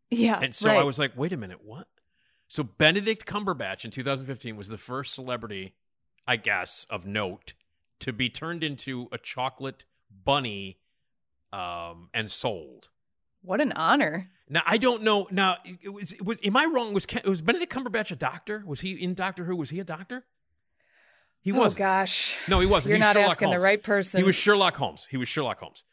Yeah. And so I was like, wait a minute, what? So Benedict Cumberbatch in 2015 was the first celebrity, I guess, of note to be turned into a chocolate bunny um, and sold. What an honor. Now I don't know. Now it was it was. Am I wrong? Was Ken- was Benedict Cumberbatch a doctor? Was he in Doctor Who? Was he a doctor? He was. oh was. gosh. No, he wasn't. You're He was not Sherlock asking Holmes. the right person. He was Sherlock Holmes. He was Sherlock Holmes.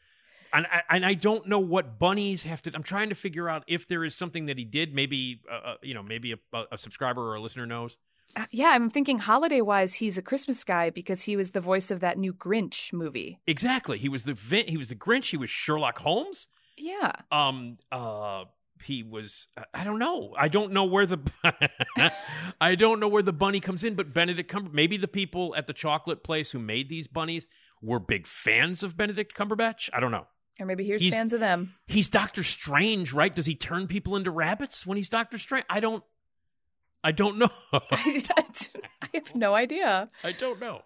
And I, and I don't know what bunnies have to. I'm trying to figure out if there is something that he did. Maybe uh, uh, you know, maybe a, a subscriber or a listener knows. Uh, yeah, I'm thinking holiday wise, he's a Christmas guy because he was the voice of that new Grinch movie. Exactly. He was the Vin- he was the Grinch. He was Sherlock Holmes. Yeah. Um. Uh. He was. I don't know. I don't know where the. I don't know where the bunny comes in. But Benedict Cumber. Maybe the people at the chocolate place who made these bunnies were big fans of Benedict Cumberbatch. I don't know. Or maybe here's He's- fans of them. He's Doctor Strange, right? Does he turn people into rabbits when he's Doctor Strange? I don't. I don't know. I, I have no idea. I don't know.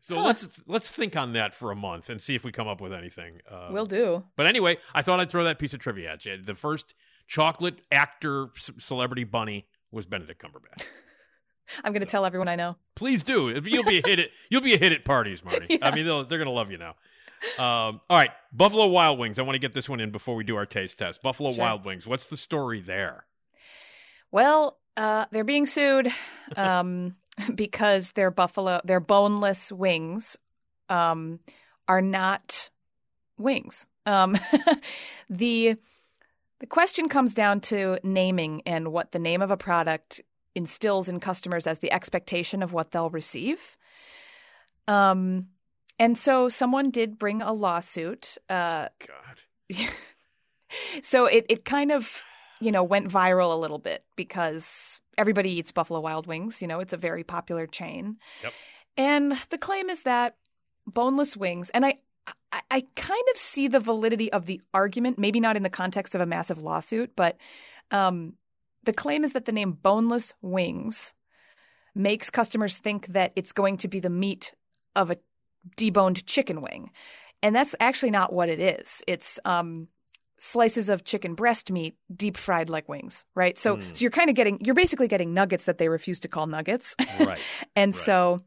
So Huh. let's let's think on that for a month and see if we come up with anything. Uh, Will do. But anyway, I thought I'd throw that piece of trivia at you. The first chocolate actor c- celebrity bunny was Benedict Cumberbatch. I'm going to tell everyone I know. Please do. You'll be a hit at you'll be a hit at parties, Marty. I mean, they'll, they're gonna love you now. Um, all right, Buffalo Wild Wings. I want to get this one in before we do our taste test. Buffalo Sure. Wild Wings. What's the story there? Well, uh, they're being sued um, because their buffalo, their boneless wings, um, are not wings. Um, the the question comes down to naming and what the name of a product instills in customers as the expectation of what they'll receive. Um, and so someone did bring a lawsuit. Uh, God. so it, it kind of you know went viral a little bit because everybody eats buffalo wild wings you know it's a very popular chain Yep. and the claim is that boneless wings and I, I i kind of see the validity of the argument maybe not in the context of a massive lawsuit but um, the claim is that the name boneless wings makes customers think that it's going to be the meat of a deboned chicken wing and that's actually not what it is it's um slices of chicken breast meat deep fried like wings, right? So Mm. so you're kind of getting you're basically getting nuggets that they refuse to call nuggets. Right. and Right. so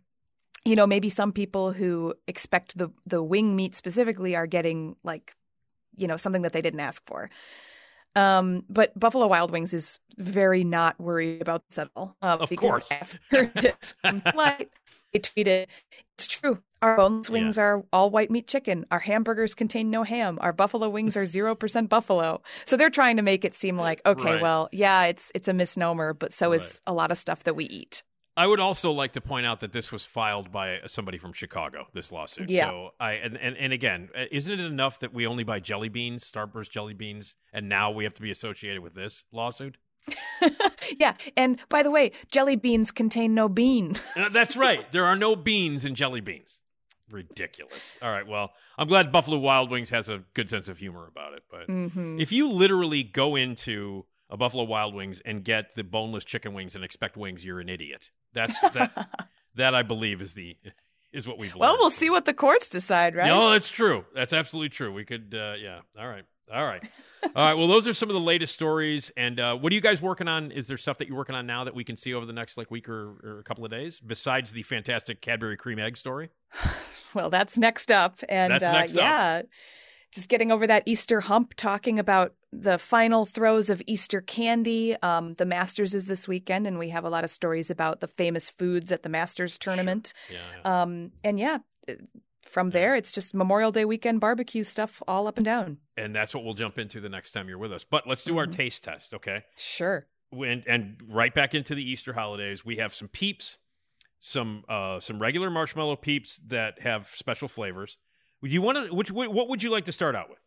you know, maybe some people who expect the the wing meat specifically are getting like you know, something that they didn't ask for. Um, but Buffalo Wild Wings is very not worried about this at all. Um, Of course. After this complaint, they tweeted, "It's true. Our boneless Yeah. wings are all white meat chicken. Our hamburgers contain no ham. Our buffalo wings are zero percent buffalo." So they're trying to make it seem like, okay, Right. well, yeah, it's it's a misnomer, but so is a lot of stuff that we eat. I would also like to point out that this was filed by somebody from Chicago. This lawsuit. Yeah. So I and, and and again, uh, isn't it enough that we only buy jelly beans, Starburst jelly beans, and now we have to be associated with this lawsuit? yeah, and by the way, jelly beans contain no bean. Uh, That's right. There are no beans in jelly beans. Ridiculous. All right. Well, I'm glad Buffalo Wild Wings has a good sense of humor about it. But hmm if you literally go into a Buffalo Wild Wings and get the boneless chicken wings and expect wings, you're an idiot. That's that. that I believe is the is what we've. Well, learned. we'll see what the courts decide, right? No, that's true. That's absolutely true. We could. Uh, yeah. All right. All right. All right. Well, those are some of the latest stories. And uh, what are you guys working on? Is there stuff that you're working on now that we can see over the next like week or, or a couple of days besides the fantastic Cadbury cream egg story? Well, that's next up, and uh, next up. yeah, just getting over that Easter hump, talking about the final throes of Easter candy. Um, the Masters is this weekend, and we have a lot of stories about the famous foods at the Masters tournament. Yeah. Um, and yeah, from there, it's just Memorial Day weekend barbecue stuff all up and down. and that's what we'll jump into the next time you're with us. But let's do our Mhm. taste test, okay? Sure. and and right back into the Easter holidays, we have some peeps, some uh some regular marshmallow peeps that have special flavors. Would you want to? Which what would you like to start out with?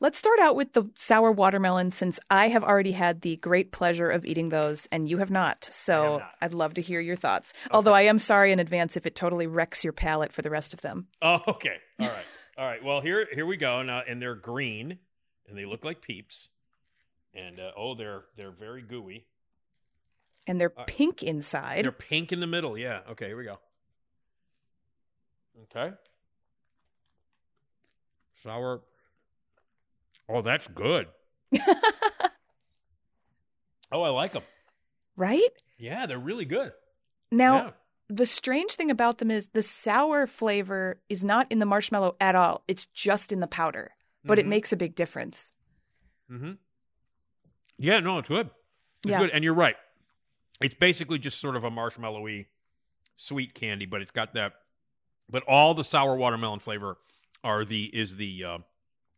Let's start out with the sour watermelon since I have already had the great pleasure of eating those and you have not. So not. I'd love to hear your thoughts. Although I am sorry in advance if it totally wrecks your palate for the rest of them. Oh, okay, all right, all right. Well, here here we go. Now, and they're green, and they look like peeps, and uh, oh, they're they're very gooey. And they're Uh, pink inside. They're pink in the middle. Yeah. Okay. Here we go. Okay. Sour. Oh, that's good. oh, I like them. right? Yeah, they're really good. Now, Yeah. the strange thing about them is the sour flavor is not in the marshmallow at all. It's just in the powder, but it Mhm. makes a big difference. Mm-hmm. Yeah, no, it's good. It's Yeah. good. And you're right. It's basically just sort of a marshmallowy sweet candy, but it's got that but all the sour watermelon flavor are the is the uh,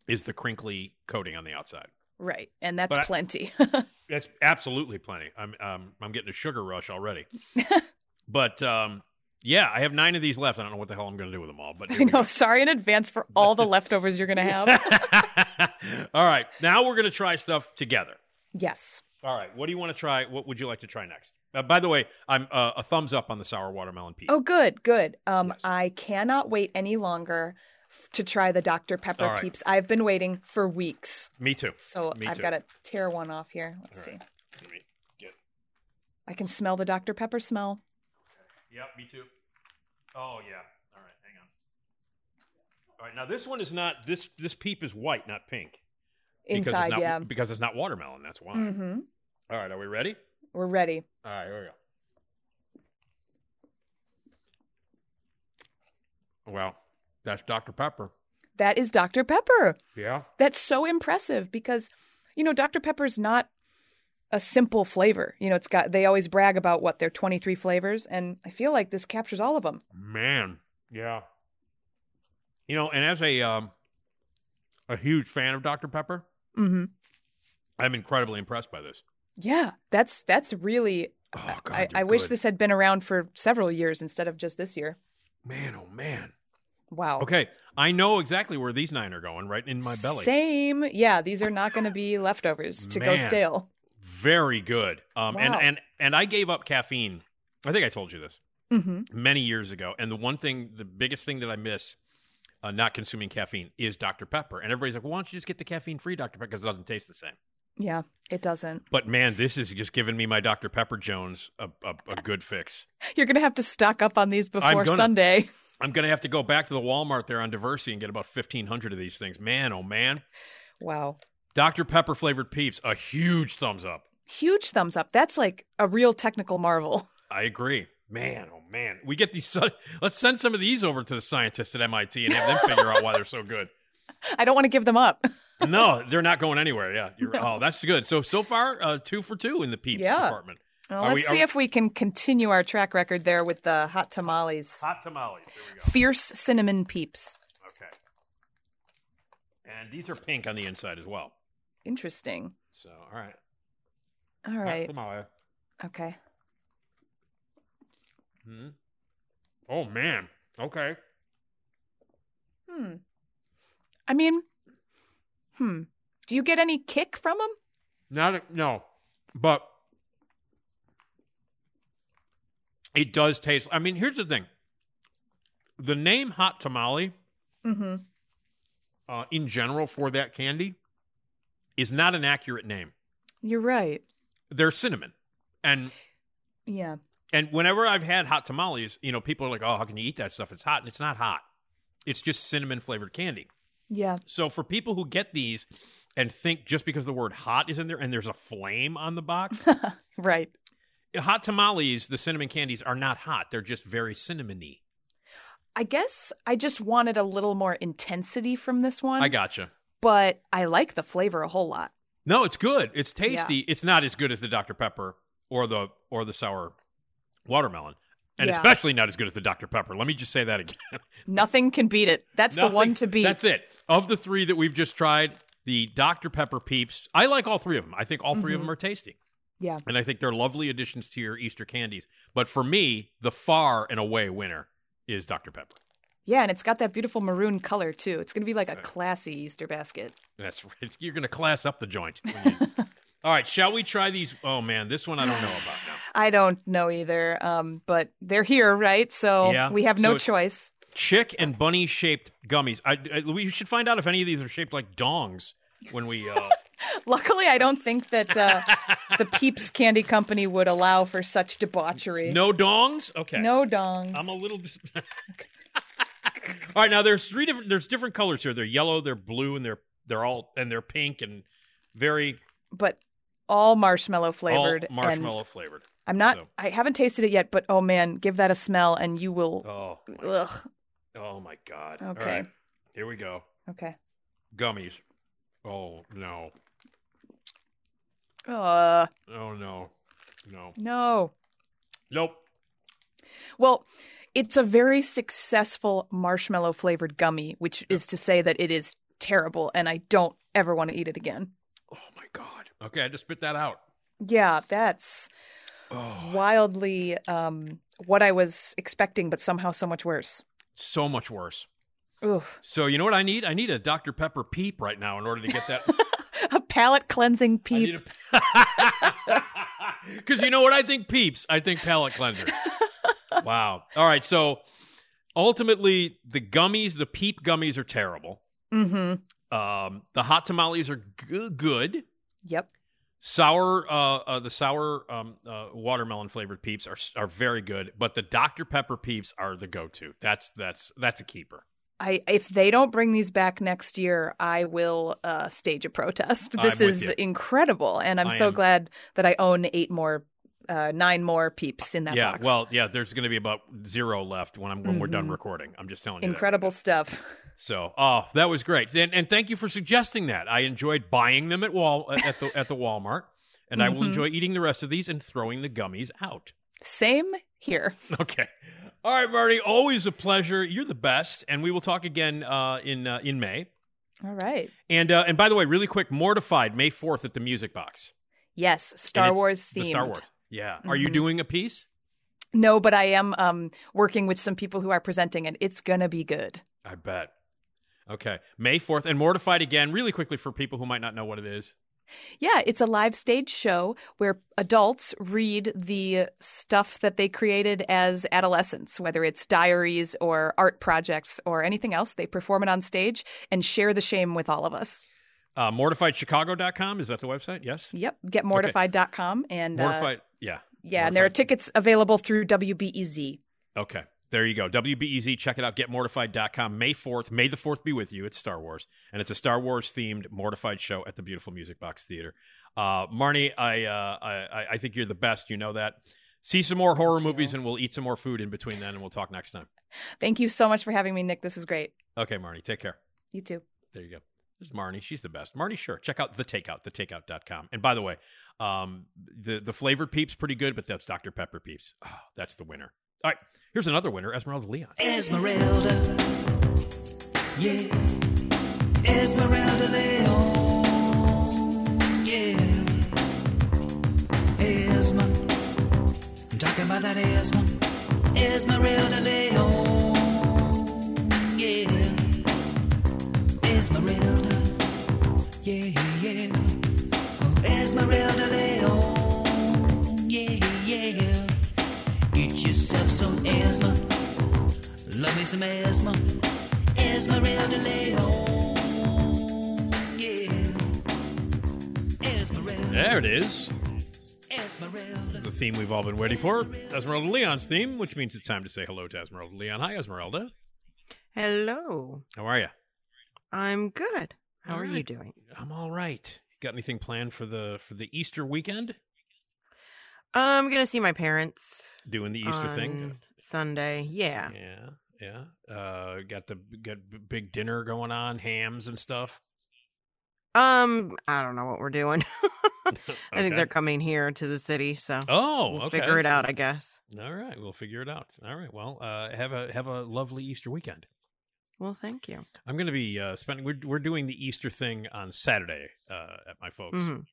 is the crinkly coating on the outside. Right. And that's But I- plenty. That's absolutely plenty. I'm um, I'm getting a sugar rush already. but um, yeah, I have nine of these left. I don't know what the hell I'm going to do with them all. But I know. Sorry in advance for all the leftovers you're going to have. all right, now we're going to try stuff together. yes. All right, what do you want to try? What would you like to try next? Uh, by the way, I'm uh, a thumbs up on the sour watermelon peach. Oh, good, good. Um, Yes. I cannot wait any longer f- to try the Dr. Pepper right. peeps. I've been waiting for weeks. Me too. So Me I've got to tear one off here. Let's All see. right. Let me get. I can smell the Dr. Pepper smell. Yep, me too. Oh yeah. All right, hang on. All right, now this one is not this this peep is white, not pink. Because Inside, it's not, yeah. Because it's not watermelon. That's why. Mm-hmm. All right, are we ready? We're ready. All right, here we go. Well, that's Dr. Pepper. That is Dr. Pepper. Yeah. That's so impressive because, you know, Dr. Pepper's not a simple flavor. You know, it's got, they always brag about what, their 23 flavors. And I feel like this captures all of them. Man, yeah. You know, and as a um, a huge fan of Dr. Pepper, Mm-hmm. I'm incredibly impressed by this. Yeah. That's, that's really, Oh God, I, I wish good. this had been around for several years instead of just this year. Man, oh man. Wow. Okay, I know exactly where these nine are going. Right in my belly. Same. Yeah. These are not going to be leftovers to go stale. Very good. Um, and and and I gave up caffeine. I think I told you this Mm-hmm. many years ago. And the one thing, the biggest thing that I miss. Uh, not consuming caffeine is Dr. Pepper. And everybody's like, well, why don't you just get the caffeine free Dr. Pepper because it doesn't taste the same. Yeah. It doesn't. But man, this is just giving me my Dr. Pepper Jones a, a, a good fix. You're going to have to stock up on these before gonna. Sunday. I'm going to have to go back to the Walmart there on Diversey and get about 1,500 of these things. Man, oh man. Wow. Dr. Pepper flavored peeps, a huge thumbs up. Huge thumbs up. That's like a real technical marvel. I agree. Man, oh man. We get these. Let's send some of these over to the scientists at MIT and have them figure out why they're so good. I don't want to give them up. No, they're not going anywhere. Yeah. You're, Oh, that's good. So, so far, uh, two for two in the peeps Yeah. department. Well, let's we- see are- if we can continue our track record there with the hot tamales. Hot tamales. We. Fierce cinnamon peeps. Okay. And these are pink on the inside as well. Interesting. So, all right. All right. Hot tamale. Okay. Hmm. Oh man. Okay. Hmm. I mean, hmm. Do you get any kick from them? Not a, no, but it does taste. I mean, here's the thing: the name hot tamale, Mm-hmm. uh, in general, for that candy, is not an accurate name. You're right. They're cinnamon, and Yeah. and whenever I've had hot tamales, you know, people are like, "Oh, how can you eat that stuff? It's hot," and it's not hot. It's just cinnamon flavored candy. Yeah. So for people who get these and think just because the word hot is in there and there's a flame on the box, Right. hot tamales, the cinnamon candies are not hot. They're just very cinnamony. I guess I just wanted a little more intensity from this one. I gotcha. but I like the flavor a whole lot. No, it's good. It's tasty. It's not as good as the Dr Pepper or the or the sour watermelon, and Yeah. especially not as good as the Dr Pepper. Let me just say that again. Nothing can beat it. That's the one to beat. That's it. Of the three that we've just tried, the Dr Pepper Peeps, I like all three of them. I think all 3 of Mhm. them are tasty, Yeah. and I think they're lovely additions to your Easter candies. But for me, the far and away winner is Dr Pepper. Yeah, and it's got that beautiful maroon color too. It's going to be like a classy Easter basket. That's right. You're going to class up the joint. when you- all right, shall we try these? Oh man, this one I don't know about now. I don't know either, um, but they're here, right? So Yeah, we have no it's- choice. chick and bunny shaped gummies. I, I we should find out if any of these are shaped like dongs when we. Uh, Luckily, I don't think that uh, the Peeps Candy Company would allow for such debauchery. no dongs. Okay. No dongs. I'm a little. All right, now there's three different. There's different colors here. They're yellow, they're blue, and they're they're all and they're pink and very but all marshmallow flavored. all marshmallow And flavored. I'm not. So- I haven't tasted it yet, but oh man, give that a smell, and you will. Oh, my, Ugh. oh my god. Okay. right, here we go. Okay. Gummies. Oh no. Uh, Oh no. No. no. Nope. Well, it's a very successful marshmallow flavored gummy, which is to say that it is terrible, and I don't ever want to eat it again. Okay, I just spit that out. Yeah, that's Oh, wildly um, what I was expecting, but somehow so much worse. so much worse. Oof. So you know what I need? I need a Dr Pepper peep right now in order to get that. A palate cleansing peep. a because you know what I think peeps. I think palate cleanser. wow. All right. So ultimately, the gummies, the peep gummies, are terrible. Mm-hmm. Um, the hot tamales are g- good. Yep. Sour, uh, uh, the sour um, uh, watermelon flavored peeps are are very good, but the Dr Pepper peeps are the go to. That's that's that's a keeper. I if they don't bring these back next year, I will uh, stage a protest. This is you. incredible, and I'm I so am. glad that I own eight more, uh, nine more peeps in that yeah. box. Well, yeah. There's going to be about zero left when I'm when we're done Mhm. recording. I'm just telling you. that. incredible stuff. So, oh, that was great, and, and thank you for suggesting that. I enjoyed buying them at wall at the at the Walmart, and I will Mhm. enjoy eating the rest of these and throwing the gummies out. Same here. Okay, all right, Marty. Always a pleasure. You're the best, and we will talk again uh, in uh, in May. All right. And uh, and by the way, really quick, Mortified May fourth at the Music Box. Yes, Star Wars themed. The Star Wars. Yeah. Are you Mhm. doing a piece? No, but I am um, working with some people who are presenting, and it's gonna be good. I bet. Okay, May fourth, and Mortified again. Really quickly for people who might not know what it is. Yeah, it's a live stage show where adults read the stuff that they created as adolescents, whether it's diaries or art projects or anything else. They perform it on stage and share the shame with all of us. Uh, MortifiedChicago.com is that the website? Yes. Yep, getmortified.com. And uh, Yeah. yeah, and there are tickets available through WBEZ. Okay. There you go. WBEZ. Check it out. GetMortified.com. May 4th. May the 4th be with you. It's Star Wars. And it's a Star Wars themed Mortified show at the beautiful Music Box Theater. Uh, Marnie, I, uh, I, I think you're the best. You know that. See some more horror movies and we'll eat some more food in between then and we'll talk next time. Thank you so much for having me, Nick. This was great. Okay, Marnie. Take care. You too. There you go. There's Marnie. She's the best. Marnie, Shure. Check out the takeout, thetakeout.com. And by the way, um, the, the flavored peeps pretty good, but that's Dr. Pepper peeps. Oh, that's the winner. All right. Here's another winner, Esmeralda Leon. Esmeralda. Yeah. Esmeralda Leon. Yeah. Esma. I'm talking about that Esma. Esmeralda Leon. Yeah. Esmeralda. Yeah, yeah. Oh, Esmeralda Leon. Yeah, yeah. Get yourself some asthma. Love me some asthma. Esmeralda Leon. Yeah. Esmeralda. There it is. Esmeralda. The theme we've all been waiting for. Esmeralda Leon's theme, which means it's time to say hello to Esmeralda Leon. Hi, Esmeralda. Hello. How are you? I'm good. How All are you doing? I'm all right. Got anything planned for the for the Easter weekend? I'm gonna see my parents Doing the Easter thing? Sunday. Yeah. Yeah. Yeah. Uh, got the got big dinner going on, hams and stuff. Um, I don't know what we're doing. I think they're coming here to the city, so Oh, we'll okay. figure it out, I guess. All right, we'll figure it out. All right. Well, uh, have a have a lovely Easter weekend. Well, thank you. I'm going to be uh, spending. We're we're doing the Easter thing on Saturday uh, at my folks. Mhm.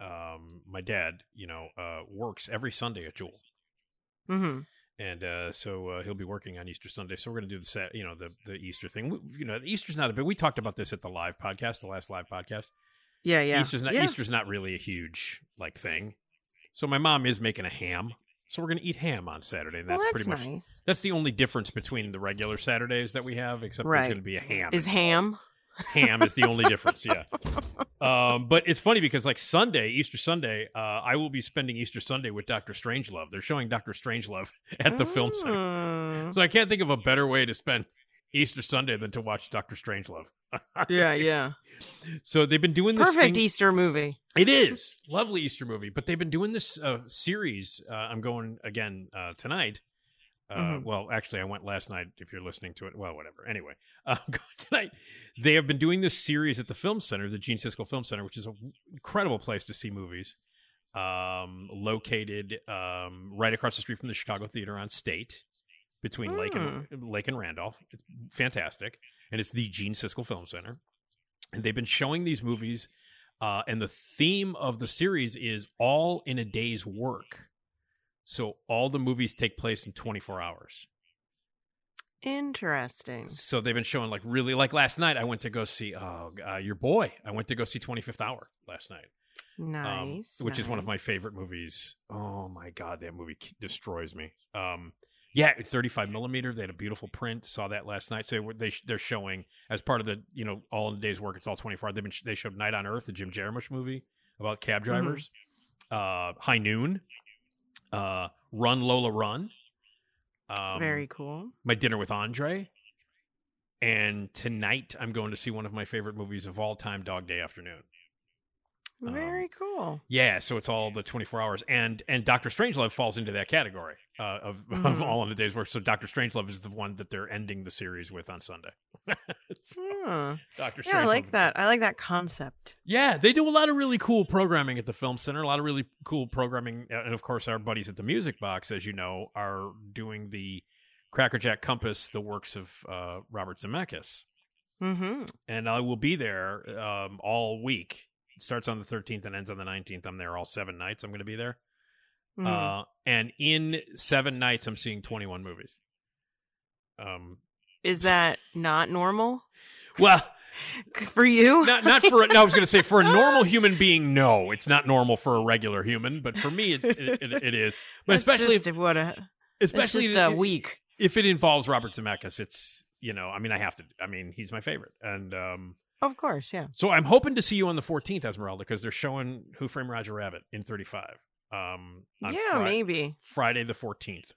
Um, my dad, you know, uh, works every Sunday at Jewel, hmm and uh, so uh, he'll be working on Easter Sunday. So we're going to do the set, you know, the the Easter thing. We, you know, Easter's not a big. We talked about this at the live podcast, the last live podcast. Yeah, yeah. Easter's not yeah. Easter's not really a huge like thing. So my mom is making a ham. So we're going to eat ham on Saturday, and Well, that's, that's pretty much nice. that's the only difference between the regular Saturdays that we have, except there's going to be a ham. Is ham? ham is the only difference. Yeah. Um, but it's funny because like Sunday, Easter Sunday, uh, I will be spending Easter Sunday with Doctor Strangelove. They're showing Doctor Strangelove at the film center, Mm. so I can't think of a better way to spend Easter Sunday than to watch Doctor Strangelove. Yeah, yeah. So they've been doing this Perfect thing- Easter movie. It is lovely Easter movie, but they've been doing this uh, series. Uh, I'm going again uh, tonight. Uh, Mhm. Well, actually, I went last night. If you're listening to it, well, whatever. Anyway, uh, going tonight. They have been doing this series at the Film Center, the Gene Siskel Film Center, which is an incredible place to see movies. Um, located um, right across the street from the Chicago Theater on State, between Lake and Lake and Randolph. It's fantastic, and it's the Gene Siskel Film Center. And they've been showing these movies uh, and the theme of the series is all in a day's work. So all the movies take place in 24 hours. Interesting. So they've been showing like really like last night I went to go see oh uh, your boy. I went to go see 25th Hour last night. um, Nice. which is one of my favorite movies. Oh my god, that movie destroys me. Um, yeah, 35 millimeter. They had a beautiful print. Saw that last night. So they they're showing as part of the you know all in a day's work. It's all 24. They've been they showed Night on Earth, the Jim Jarmusch movie about cab Mm-hmm. drivers. Uh, High Noon. Uh, Run Lola Run. Um, Very cool. my dinner with Andre. And tonight I'm going to see one of my favorite movies of all time, Dog Day Afternoon. Um, Very cool. Yeah, so it's all the 24 hours, and and Doctor Strangelove falls into that category uh, of of Mhm. all in the day's work. So Doctor Strangelove is the one that they're ending the series with on Sunday. So, Hmm. Doctor Yeah, I like that. I like that concept. Yeah, they do a lot of really cool programming at the Film Center. A lot of really cool programming, and of course, our buddies at the Music Box, as you know, are doing the Crackerjack Compass, the works of uh, Robert Zemeckis. Mm-hmm. and I will be there um, all week. It starts on the 13th and ends on the 19th. I'm there all seven nights. I'm going to be there. Mm-hmm. Uh, and in seven nights, I'm seeing 21 movies. Um, is that not normal well, for you? not not for no. I was going to say for a normal human being, no, it's not normal for a regular human. But for me, it's, it, it, it is. But That's especially just if, what a especially just a if- week. if it involves Robert Zemeckis, it's you know, I mean, I have to. I mean, he's my favorite, and um, Of course, yeah. So I'm hoping to see you on the 14th, Esmeralda, because they're showing Who Framed Roger Rabbit in 35. Um, Yeah, Fri- maybe. Friday the 14th.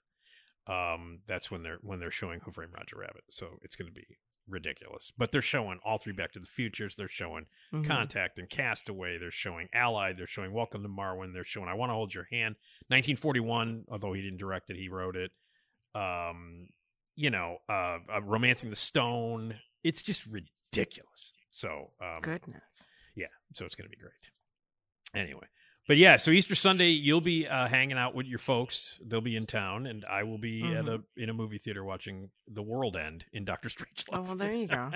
Um, that's when they're when they're showing Who Framed Roger Rabbit. So it's going to be ridiculous. But they're showing all three Back to the Futures. They're showing Mhm. Contact and Castaway. They're showing Allied. They're showing Welcome to Marwen. They're showing I Want to Hold Your Hand. 1941, although he didn't direct it, he wrote it. Um, you know, uh, uh, Romancing the Stone. It's just ridiculous. So um, Goodness. yeah, so it's going to be great. Anyway, but yeah, so Easter Sunday you'll be uh, hanging out with your folks. They'll be in town, and I will be at a in a movie theater watching The World End in Doctor Strange. Oh well, there you go.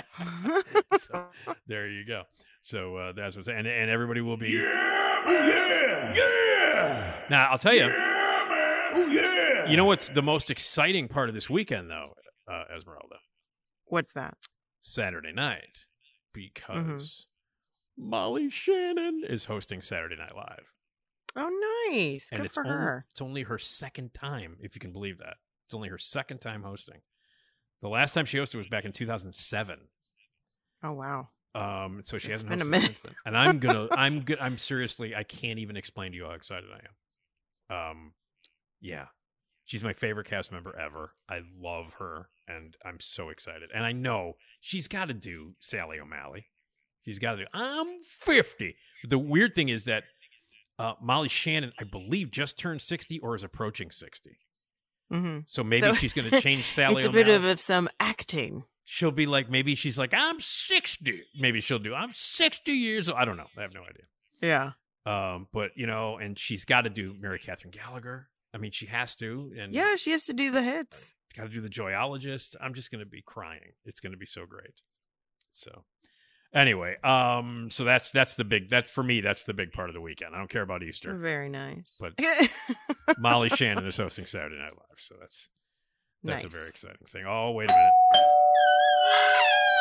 so, there you go. So uh, that's what's and and everybody will be. Yeah! Yeah! yeah. Now I'll tell you. Yeah, Oh, yeah! You know what's the most exciting part of this weekend, though, uh, Esmeralda? What's that? Saturday night, because Mm-hmm. Molly Shannon is hosting Saturday Night Live. Oh, nice. and Good it's for only, her. it's only her second time, if you can believe that. It's only her second time hosting. The last time she hosted was back in 2007. Oh wow. Um, so she It's hasn't been a hosted minute. since then. And I'm gonna, I'm good. I'm seriously, I can't even explain to you how excited I am. Um, yeah, she's my favorite cast member ever. I love her, and I'm so excited. And I know she's got to do Sally O'Malley. She's got to do. I'm 50. The weird thing is that uh, Molly Shannon, I believe, just turned 60 or is approaching 60. hmm So maybe So- she's going to change Sally. it's a bit O'Malley. of some acting. She'll be like, maybe she's like, I'm 60. Maybe she'll do, I'm 60 years old. I don't know. I have no idea. Yeah. Um, but you know, and she's got to do Mary Catherine Gallagher. I mean, she has to, and Yeah, she has to do the hits. Got to do the Joyologist. I'm just going to be crying. It's going to be so great. So, anyway, um, so that's that's the big that for me. That's the big part of the weekend. I don't care about Easter, Very nice. but Molly Shannon is hosting Saturday Night Live, so that's that's a very exciting thing. Oh, wait a minute.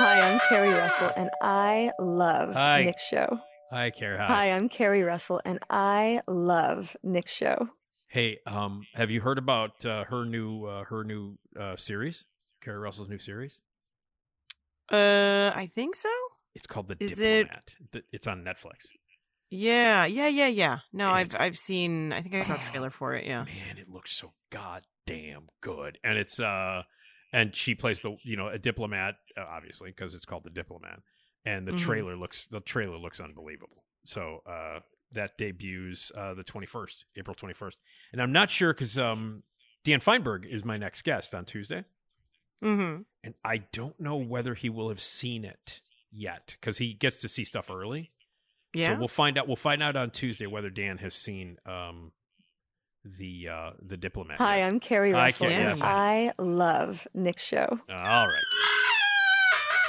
Hi, I'm Keri Russell, and I love Hi. Nick's show. Hi, Keri. Hi. Hi, I'm Keri Russell, and I love Nick's show. Hey, um, have you heard about uh, her new uh, her new uh, series? Keri Russell's new series. uh, I think so. It's called The Is Diplomat. Th- It's on Netflix. Yeah, yeah, yeah, yeah. No, And I've it's- I've seen. I think I saw a trailer for it. Yeah. Man, it looks so goddamn good, and it's uh, and she plays the you know a diplomat, uh, obviously because it's called The Diplomat, and the Mhm. trailer looks the trailer looks unbelievable. So uh, that debuts uh the twenty first, April twenty first, and I'm not sure because um, Dan Fienberg is my next guest on Tuesday. Mm-hmm. and I don't know whether he will have seen it yet because he gets to see stuff early. Yeah. So we'll find out. We'll find out on Tuesday whether Dan has seen um, the uh, the diplomat. Hi, yet. I'm Keri Hi, Russell, Keri. and Yes, I love Nick's show. All right.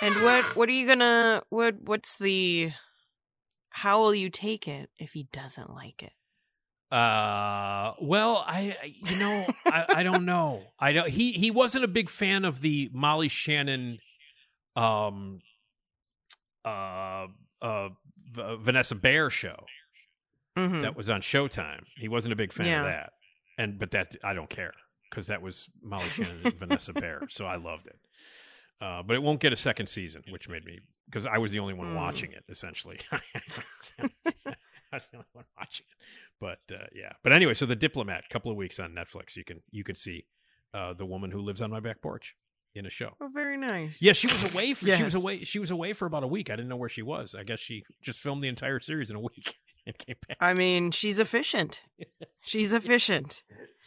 And what what are you gonna what what's the how will you take it if he doesn't like it? Uh, well, I, I- you know, I, I don't know. I don't. He he wasn't a big fan of the Molly Shannon, um, uh, uh, V- Vanessa Bayer show. Mhm. that was on Showtime. He wasn't a big fan Yeah. of that, and but that I don't care because that was Molly Shannon and Vanessa Bayer, so I loved it. Uh, but it won't get a second season, which made me because I was the only one Mm. watching it. Essentially, I was the only one watching it. But uh, yeah, but anyway, so the Diplomat, couple of weeks on Netflix. You can you can see uh, the woman who lives on my back porch in a show. Oh, very nice. Yeah, she was away. For, She was away. She was away for about a week. I didn't know where she was. I guess she just filmed the entire series in a week and came back. I mean, she's efficient. She's efficient.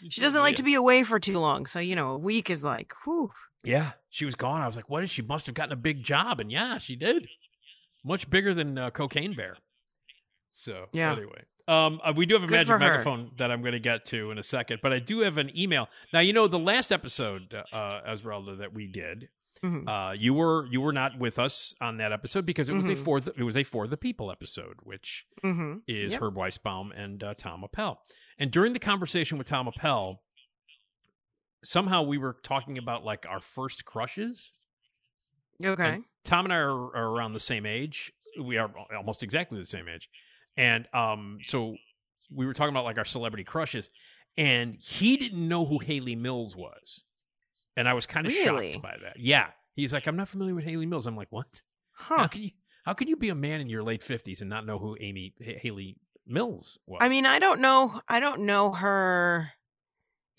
She doesn't like to be away for too long, so you know, a week is like, whew. Yeah, she was gone. I was like, "What is she? Must have gotten a big job." And yeah, she did. Much bigger than uh, Cocaine Bear. So Yeah. anyway, um, uh, we do have a Good magic microphone that I'm going to get to in a second, but I do have an email now. You know, the last episode, uh, Esmeralda, that we did, Mhm. uh, you were you were not with us on that episode because it was a Mhm. for the, it was a for the people episode, which Mm-hmm. is Yep. Herb Weisbaum and uh, Tom Appel. And during the conversation with Tom Appel, somehow we were talking about like our first crushes. Okay. And Tom and I are, are around the same age. We are almost exactly the same age. And um, so we were talking about like our celebrity crushes, and he didn't know who Hayley Mills was. And I was kind of Really? shocked by that. Yeah. He's like, I'm not familiar with Hayley Mills. I'm like, what? How can you how can you be a man in your late fifties and not know who Amy H- Hayley Mills was? I mean, I don't know. I don't know her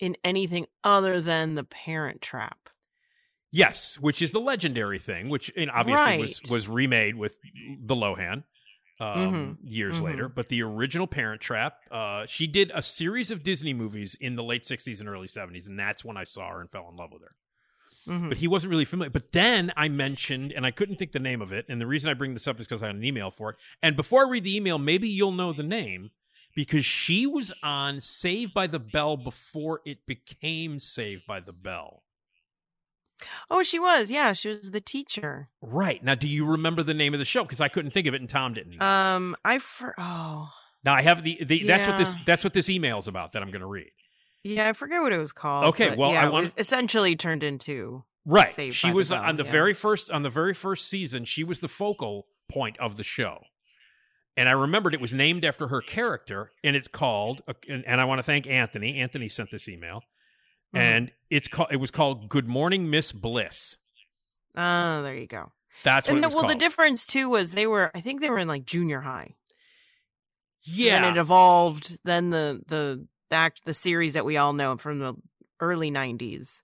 in anything other than The Parent Trap. yes, which is the legendary thing, which obviously was Right. was remade with the Lohan um, years mhm. later. But the original Parent Trap, uh, she did a series of Disney movies in the late '60s and early '70s, and that's when I saw her and fell in love with her. Mhm. But he wasn't really familiar. But then I mentioned, and I couldn't think the name of it. And the reason I bring this up is because I had an email for it. And before I read the email, maybe you'll know the name because she was on Saved by the Bell before it became Saved by the Bell. Oh, she was. Yeah, she was the teacher. Right. Now, do you remember the name of the show? Because I couldn't think of it and Tom didn't. Um, I for oh now I have the, the that's what this yeah. that's what this email is about that I'm going to read. yeah, I forget what it was called. Okay, well, yeah, I want- was essentially turned into Right. Saved she by the was Bell, on the yeah. very first on the very first season. She was the focal point of the show, and I remembered it was named after her character, and it's called. uh, And, and I want to thank Anthony. Anthony sent this email, Mhm. and it's called. It was called "Good Morning, Miss Bliss." Oh, there you go. That's what and it the, well, the difference too was they were. I think they were in like junior high. yeah, Then it evolved. Then the the act the series that we all know from the early '90s,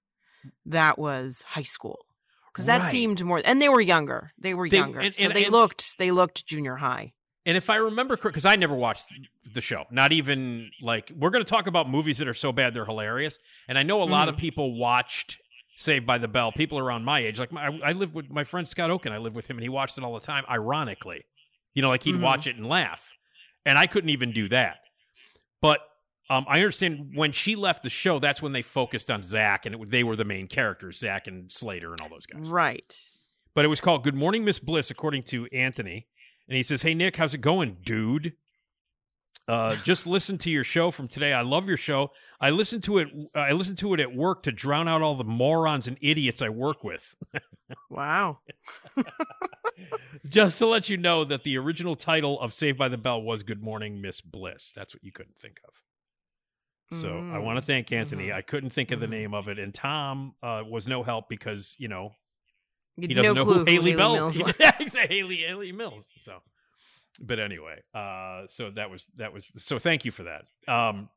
that was high school because that Right. seemed more. And they were younger. They were They- younger, and- so and- they and- looked they looked junior high. And if I remember correct, because I never watched the show, not even like we're going to talk about movies that are so bad they're hilarious. And I know a lot of people watched Saved by the Bell. People around my age, like my, I live with my friend Scott Oaken. I live with him, and he watched it all the time. Ironically, you know, like he'd Mhm. watch it and laugh, and I couldn't even do that. But um, I understand when she left the show, that's when they focused on Zach, and it, they were the main characters, Zach and Slater, and all those guys Right. but it was called Good Morning Miss Bliss, according to Anthony. And he says, Hey, Nick, how's it going, dude? Uh, just listen to your show from today. I love your show. I listen to it. I listen to it at work to drown out all the morons and idiots I work with. Wow. just to let you know that the original title of Saved by the Bell was Good Morning Miss Bliss. That's what you couldn't think of. So I Mm. want to thank Anthony. Mhm. I couldn't think of the Mhm. name of it, and Tom uh, was no help because you know he doesn't no know clue who Hayley, Bell Mills was. Yeah, exactly. Hayley Hayley Mills. So, but anyway, uh, so that was that was so. Thank you for that. Um,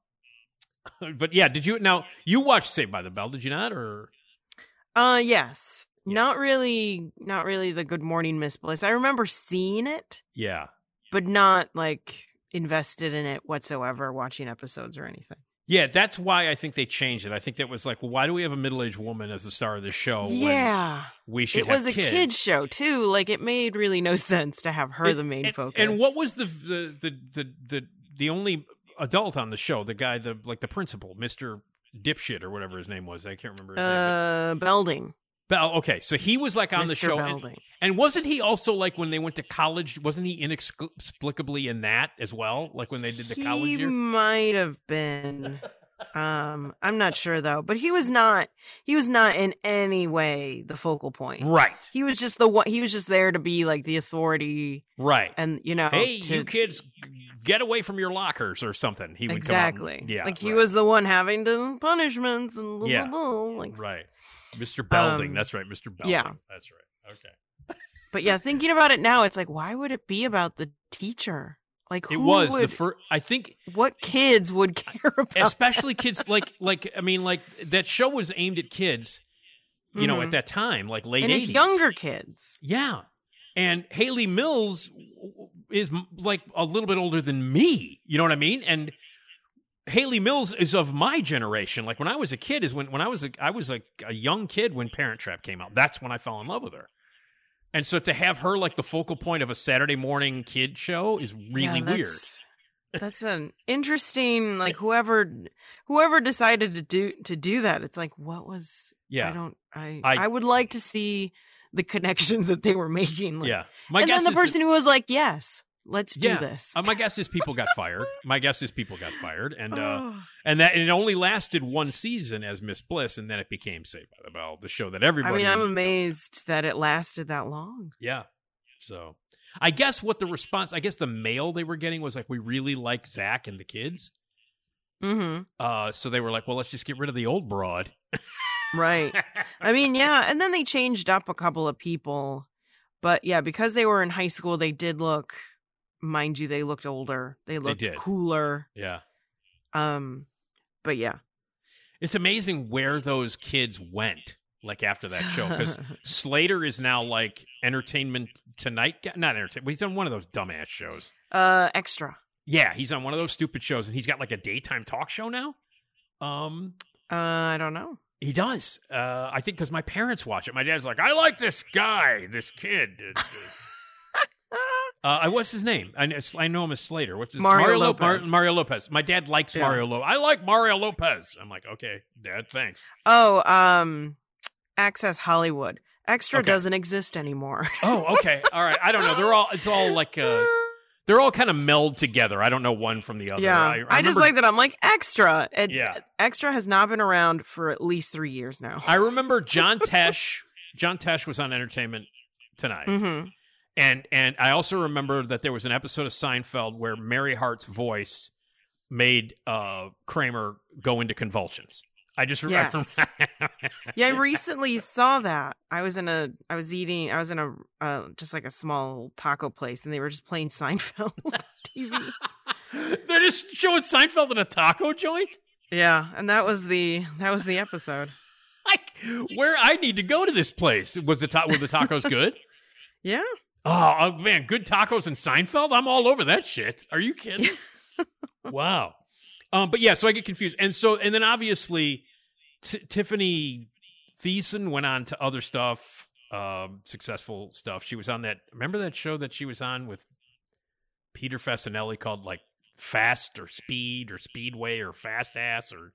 but yeah, did you now you watched Saved by the Bell? Did you not? Or Uh yes. Yeah. Not really not really the Good Morning Miss Bliss. I remember seeing it, yeah, but not like invested in it whatsoever, watching episodes or anything. Yeah. That's why I think they changed it. I think that was like, well, why do we have a middle aged woman as the star of the show? when yeah. we should. It was a kids? kids show too. Like it made really no sense to have her And- the main and, focus. And what was the the the the the, the only adult on the show? The guy, the like the principal, Mister Dipshit or whatever his name was. I can't remember his name. uh Belding. Bell. Okay, so he was like on the show, and, and wasn't he also like when they went to college? Wasn't he inexplicably in that as well? Like when they did the college he year. might have been. um, I'm not sure though, but he was not. He was not in any way the focal point. Right, He was just the one. He was just there to be like the authority, right. and you know, hey, to- you kids, get away from your lockers or something. He would exactly. come out. and- yeah, like he right. was the one having the punishments and blah, Yeah. blah, blah, like. right. Mr. Belding. Um, that's right, Mr. Belding. yeah. that's right. Okay. But yeah, thinking about it now, it's like, why would it be about the teacher? Like, It was would, the first. I think What kids would care about? especially kids like like I mean like that show was aimed at kids, you know, Mhm. at that time, like late and 80s. it's younger kids. Yeah. And Hayley Mills is like a little bit older than me. You know what I mean? And Hayley Mills is of my generation. Like when I was a kid is when when I was a I was a, a young kid when Parent Trap came out. That's when I fell in love with her. And so to have her like the focal point of a Saturday morning kid show is really Yeah, weird. that's- That's an interesting like whoever whoever decided to do to do that. It's like what was Yeah. I don't I I- I, would like to see the connections that they were making. Like, yeah. My and guess then the is that- person who was like, "Yes, let's do yeah. this." Uh, my guess is people got fired. My guess is people got fired, and uh, Oh. and that and it only lasted one season as Miss Bliss, and then it became Saved by the Bell, the show that everybody. I mean, I'm amazed that it lasted that long. Yeah. So, I guess what the response, I guess the mail they were getting was like, we really like Zach and the kids. Mm-hmm. Uh, so they were like, well, let's just get rid of the old broad. Right. I mean, yeah, and then they changed up a couple of people, but yeah, because they were in high school, they did look, mind you, they looked older. They looked did. cooler. yeah. Um, but yeah, It's amazing where those kids went, like after that show, because Slater is now like Entertainment Tonight. Not entertainment, he's on one of those dumbass shows. uh, extra. Yeah, he's on one of those stupid shows, and he's got like a daytime talk show now. Um, Uh, I don't know. he does. Uh, I think because my parents watch it. My dad's like, I like this guy, this kid. Uh, what's his name? I know, I know him as Slater. What's his Mario Lop- Lopez. Mario Lopez. My dad likes Yeah. Mario Lopez. I like Mario Lopez. I'm like, okay, Dad, thanks. Oh, um, Access Hollywood. Extra Okay. doesn't exist anymore. Oh, okay, all right. I don't know. They're all. It's all like. Uh, they're all kind of meld together. I don't know one from the other. yeah, I, I, I just like that. I'm like extra. It, Yeah. extra has not been around for at least three years now. I remember John Tesh. John Tesh was on Entertainment Tonight. hmm And and I also remember that there was an episode of Seinfeld where Mary Hart's voice made uh, Kramer go into convulsions. I just remember. Yes. Yeah, I recently saw that. I was in a, I was eating, I was in a, uh, just like a small taco place, and they were just playing Seinfeld on TV. They're just showing Seinfeld in a taco joint. Yeah, and that was the, that was the episode. Like where I need to go to this place. Was the ta- were the tacos good? Yeah, Oh, oh, man, good tacos and Seinfeld. I'm all over that shit. Are you kidding? wow. Um, but yeah, so I get confused, and so and then obviously T- Tiffani Thiessen went on to other stuff, um, successful stuff. She was on that. Remember that show that she was on with Peter Facinelli called like Fast or Speed or Speedway or Fast Ass or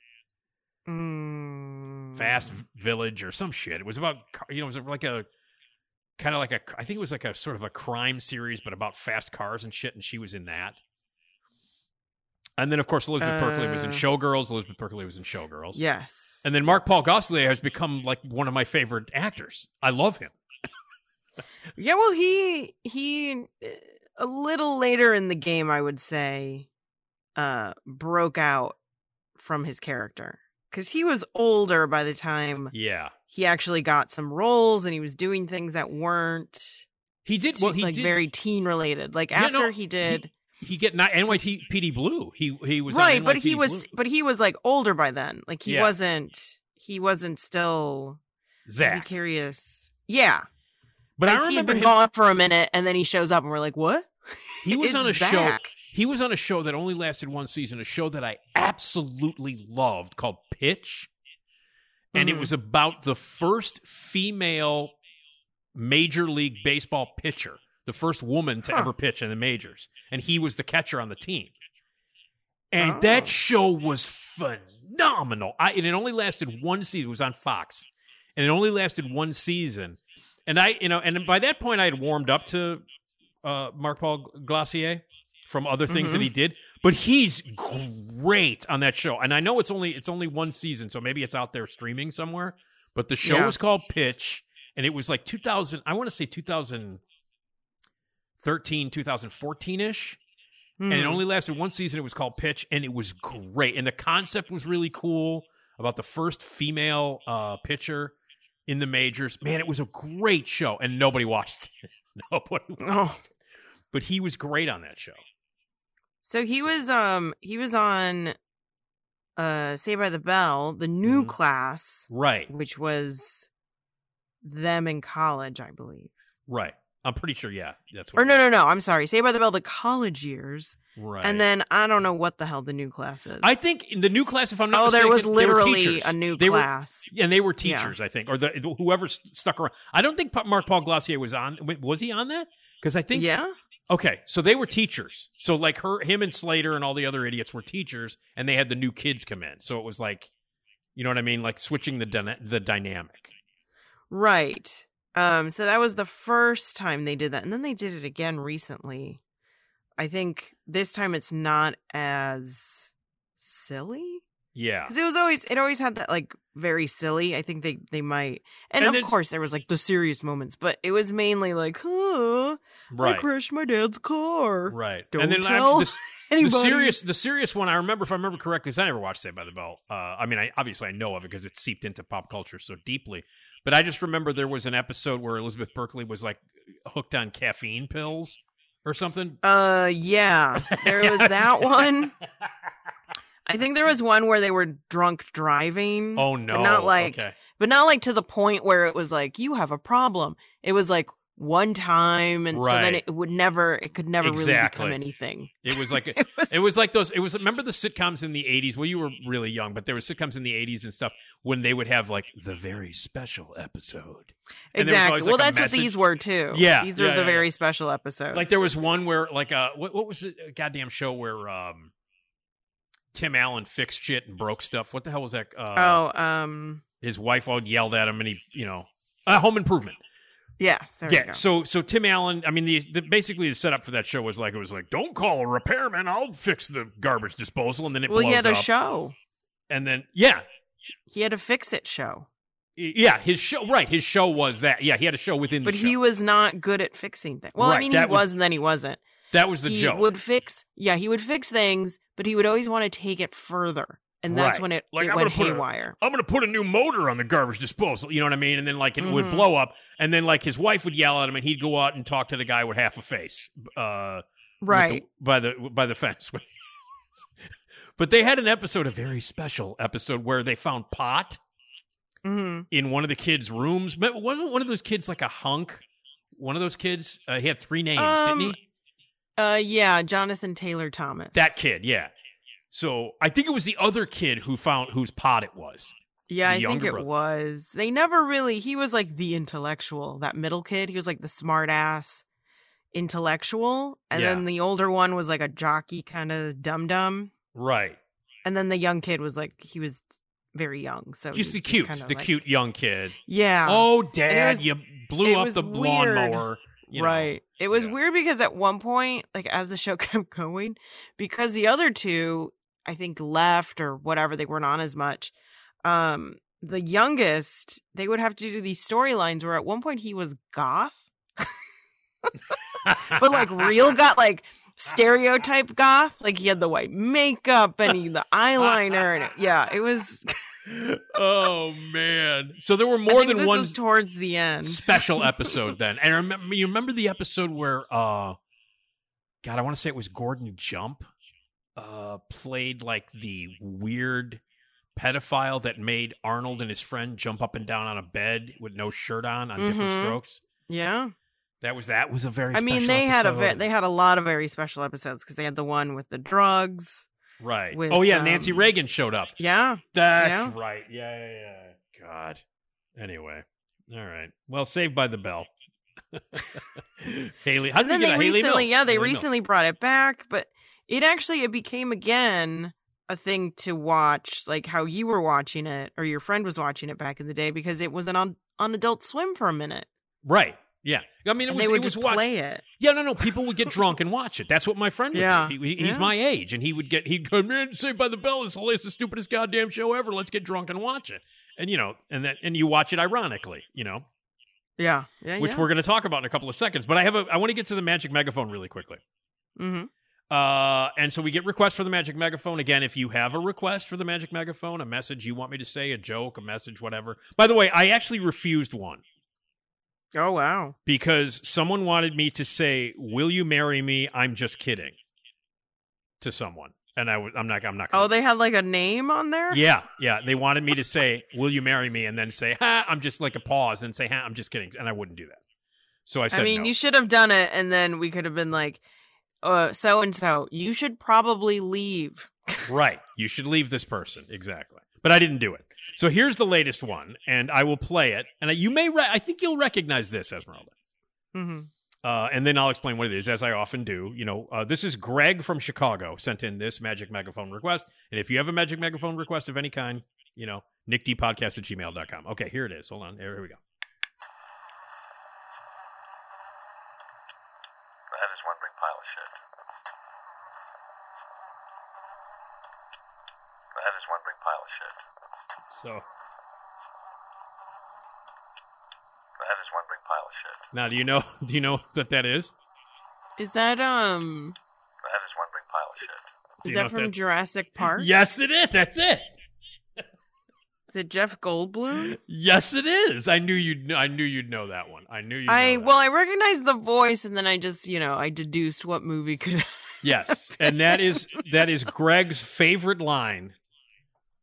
Mm. Fast Village or some shit. It was about you know it was like a kind of like a I think it was like a sort of a crime series, but about fast cars and shit. And she was in that. And then of course Elizabeth Berkley was in Uh. Showgirls. Elizabeth Berkley was in Showgirls. Yes. And then Mark Paul Gosselaar has become like one of my favorite actors. I love him. Yeah, well, he he uh, a little later in the game, I would say, uh, broke out from his character because he was older by the time Yeah. He actually got some roles and he was doing things that weren't He did well. He like did very teen related. Like Yeah, after no, he did He get not NYPD Blue. He he was right, but he was Blue. but he was like older by then. Like he Yeah. wasn't he wasn't still Zach. curious. Yeah, But like, I he remember been him, gone for a minute and then he shows up and we're like, what? he was on a show. He was on a show that only lasted one season, a show that I absolutely loved called Pitch. And it Mhm. was about the first female Major League Baseball pitcher, the first woman to Huh. ever pitch in the majors. And he was the catcher on the team. And Oh. that show was phenomenal. I, and it only lasted one season. It was on Fox. And it only lasted one season. And I, you know, and by that point I had warmed up to uh, Mark Paul Gosselaar from other things that Mhm. he did, but he's great on that show. And I know it's only it's only one season, so maybe it's out there streaming somewhere. But the show Yeah. was called Pitch, and it was like 2000. I want to say 2013, 2014 ish. And it Hmm. only lasted one season. It was called Pitch, and it was great. And the concept was really cool about the first female uh, pitcher in the majors. Man, it was a great show, and nobody watched it. nobody watched Oh. it. But he was great on that show. So he was um he was on uh Say by the Bell, the new Mhm. class, Right, which was them in college, I believe. right. I'm pretty sure, yeah. That's what Or no, no, no. I'm sorry. Say by the Bell, the college years, Right. and then I don't know what the hell the new class is. I think in the new class, if I'm not oh, there mistaken, was they were literally a new They were- class. and they were Yeah. teachers, I think, or the whoever st- stuck around. I don't think Mark Paul Gosselaar was on. Was he on that? Because I think yeah. Okay, so they were teachers. So like her, him, and Slater and all the other idiots were teachers, and they had the new kids come in. So it was like, you know what I mean, like switching the dyna- the dynamic. Right. Um, so that was the first time they did that. And then they did it again recently. I think this time it's not as silly. Yeah, Because it was always it always had that like very silly. I think they they might and, And of course there was like the serious moments, but it was mainly like, huh, I right, crashed my dad's car. right. Don't and then I- tell the Anybody? serious, the serious one. I remember, if I remember correctly, because I never watched Saved by the Bell. Uh, I mean, I obviously I know of it because it's seeped into pop culture so deeply. But I just remember there was an episode where Elizabeth Berkley was like hooked on caffeine pills or something. Uh yeah. There was that one. I think there was one where they were drunk driving. Oh no! But not like okay. but not like to the point where it was like you have a problem. It was like one time and so then it would never it could never really become anything. It was like It was It was like those. It was remember the sitcoms in the '80s. Well, you were really young, but there were sitcoms in the '80s and stuff when they would have like the very special episode. And there was exactly. well, like, that's what these were too. Yeah, these are yeah, the yeah, very special episodes. Like there was one where like uh what what was it? A goddamn show where um Tim Allen fixed shit and broke stuff. What the hell was that? Uh, oh, um, his wife all yelled at him, and he you know uh, Home Improvement. yes, there yeah. go. So so Tim Allen. I mean, the, the basically the setup for that show was like it was like don't call a repairman. I'll fix the garbage disposal, and then it well, blows he had a up. show. And then yeah, He had a fix it show, Yeah, his show. Right, his show was that. Yeah, he had a show within the but he was not good at fixing things. Well, I mean, he was- was, and then he wasn't. That was the he joke. would fix. Yeah, he would fix things, but he would always want to take it further, and that's Right. when it, Like, it I'm went gonna put a- haywire. I'm going to put a new motor on the garbage disposal. You know what I mean? And then like it would Mhm. blow up, and then like his wife would yell at him, and he'd go out and talk to the guy with half a face, uh, Right. the- by the by the fence. but they had an episode, a very special episode, where they found pot hmm in one of the kids' rooms. Wasn't one of those kids like a hunk? One of those kids. Uh, he had three names, Um, didn't he? Uh, yeah, Jonathan Taylor Thomas. That kid, yeah. So I think it was the other kid who found whose pot it was. Yeah, I think it brother. was. They never really. He was like the intellectual, that middle kid. He was like the smart ass intellectual, and Yeah. then the older one was like a jockey kind of dum dum, Right. and then the young kid was like he was very young, so Just the cute, kinda the like- cute young kid. Yeah. Oh, Dad, was- you blew up the weird. lawnmower. You know. right. It was Yeah. weird because at one point, like as the show kept going, because the other two, I think, left or whatever, they weren't on as much. Um, the youngest, they would have to do these storylines where at one point he was goth, but like real goth, like stereotype goth. Like he had the white makeup and he the eyeliner, and it, yeah, it was oh man! So there were more than this one was towards the end. special episode then. And I remember you remember the episode where uh God, I want to say it was Gordon Jump uh played like the weird pedophile that made Arnold and his friend jump up and down on a bed with no shirt on on different Mhm. strokes. Yeah. That was that was a very I mean, special they had a ve- episode. they had a lot of very special episodes because they had the one with the drugs. Right. with, oh yeah, Nancy um, Reagan showed up. Yeah, That's Yeah. right. Yeah, yeah, yeah. God. Anyway. All right. Well, Saved by the Bell. Hayley. How and did then they get Hayley recently, yeah, they Hayley Mills. recently brought it back, but it actually it became again a thing to watch, like how you were watching it or your friend was watching it back in the day because it was an on on Adult Swim for a minute, Right. Yeah. I mean, it and was they would it was just watched- play it. Yeah, no, no. People would get drunk and watch it. That's what my friend would Yeah. do. He, he- he's Yeah. my age, and he would get he'd come in, Saved by the Bell is it's the stupidest goddamn show ever. Let's get drunk and watch it. And you know, and that and you watch it ironically, you know, Yeah, yeah, which yeah. we're going to talk about in a couple of seconds. But I have a I want to get to the magic megaphone really quickly. hmm Uh, and so we get requests for the magic megaphone. Again, if you have a request for the magic megaphone, a message you want me to say, a joke, a message, whatever. By the way, I actually refused one Oh wow, because someone wanted me to say, "Will you marry me?" I'm just kidding to someone, and I w- I'm not. I'm not. Gonna oh they had like a name on there. Yeah, yeah. They wanted me to say, "Will you marry me?" and then say, "Ha!" I'm just like a pause and say, "Ha!" I'm just kidding, and I wouldn't do that. So I said, I mean, no. you should have done it, and then we could have been like, uh, so and so, you should probably leave. right. You should leave this person exactly. But I didn't do it. So here's the latest one, and I will play it. And you may, re- I think you'll recognize this, Esmeralda. hmm Uh, and then I'll explain what it is, as I often do. You know, uh, this is Greg from Chicago sent in this magic megaphone request. And if you have a magic megaphone request of any kind, you know, nickdpodcast at gmail.com. Okay, here it is. Hold on. Here, here we go. That is one big pile of shit. That is one big pile of shit. So That is one big pile of shit. now, do you know? Do you know what that is? Is that um? That is one big pile of shit. Is that from that- Jurassic Park? Yes, it is. That's it. Is it Jeff Goldblum? Yes, it is. I knew you'd. I knew you'd know that one. I knew you. I well, I recognized the voice, and then I just you know I deduced what movie could. Yes, and that is that is Greg's favorite line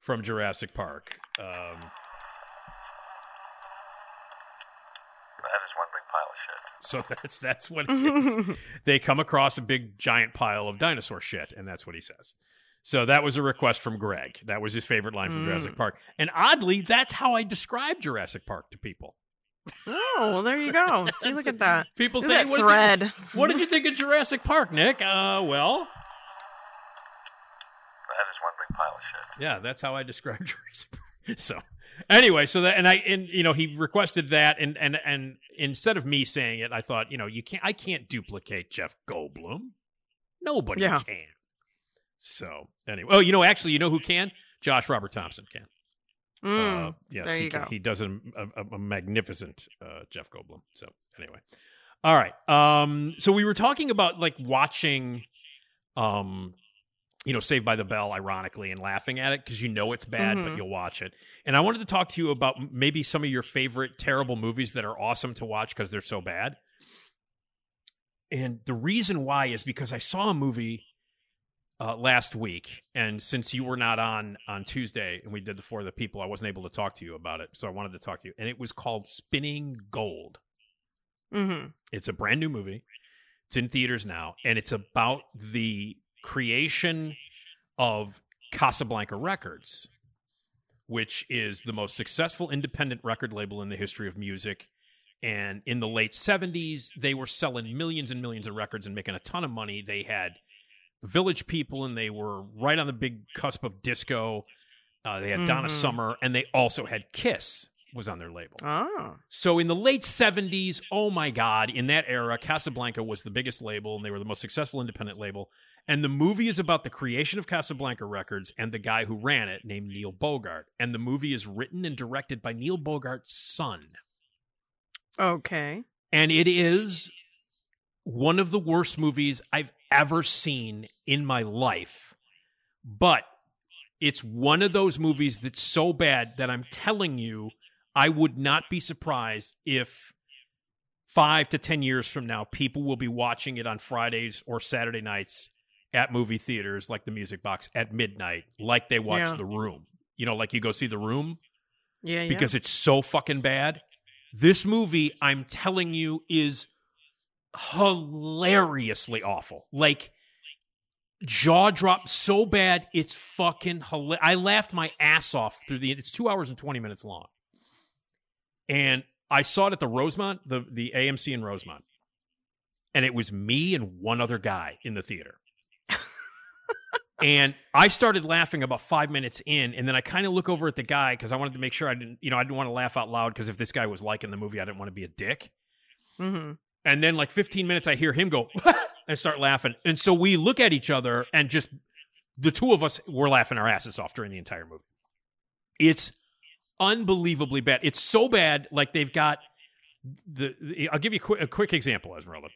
from Jurassic Park. Um, That is one big pile of shit. so that's that's what it is. they come across a big giant pile of dinosaur shit, and that's what he says. So that was a request from Greg. That was his favorite line from Mm. Jurassic Park. And oddly, that's how I describe Jurassic Park to people. oh, well, there you go. See, look at that. People Look say, that what thread. Did you, what did you think of Jurassic Park, Nick? Uh, well, That is one big pile of shit. yeah, that's how I described Jurassic Park. So anyway, so that and I and you know he requested that and and and instead of me saying it, I thought you know you can't I can't duplicate Jeff Goldblum. Nobody Yeah. can. So anyway, oh you know actually you know who can? Josh Robert Thompson can. Mm, uh, yes, there he you can. He does a, a, a magnificent uh, Jeff Goldblum. So anyway, all right. Um, so we were talking about like watching, um, you know, Saved by the Bell, ironically, and laughing at it because you know it's bad, but Mhm. you'll watch it. And I wanted to talk to you about maybe some of your favorite terrible movies that are awesome to watch because they're so bad. And the reason why is because I saw a movie uh, last week, and since you were not on on Tuesday, and we did the for the people, I wasn't able to talk to you about it. So I wanted to talk to you, and it was called Spinning Gold. Mm-hmm. It's a brand new movie. It's in theaters now, and it's about the creation of Casablanca Records, which is the most successful independent record label in the history of music. And in the late 70s, they were selling millions and millions of records and making a ton of money. They had the Village People, and they were right on the big cusp of disco. Uh, they had Donna Mhm. Summer, and they also had Kiss was on their label. Oh. So in the late 70s, oh my God, in that era, Casablanca was the biggest label and they were the most successful independent label. And the movie is about the creation of Casablanca Records and the guy who ran it named Neil Bogart. And the movie is written and directed by Neil Bogart's son. Okay. And it is one of the worst movies I've ever seen in my life. But it's one of those movies that's so bad that I'm telling you, I would not be surprised if five to 10 years from now, people will be watching it on Fridays or Saturday nights at movie theaters like the Music Box at midnight, like they watch Yeah. The Room. You know, like you go see The Room Yeah, yeah. because it's so fucking bad. This movie, I'm telling you, is hilariously awful. Like jaw drop so bad, it's fucking hilarious. I laughed my ass off through the. It's two hours and twenty minutes long, and I saw it at the Rosemont, the the AMC in Rosemont, and it was me and one other guy in the theater. And I started laughing about five minutes in, and then I kind of look over at the guy because I wanted to make sure I didn't, you know, I didn't want to laugh out loud because if this guy was liking the movie, I didn't want to be a dick. Mm-hmm. And then, like 15 minutes, I hear him go and start laughing. And so we look at each other, and just the two of us were laughing our asses off during the entire movie. It's unbelievably bad. It's so bad, like they've got the. the- I'll give you a quick, a quick example, Esmeralda.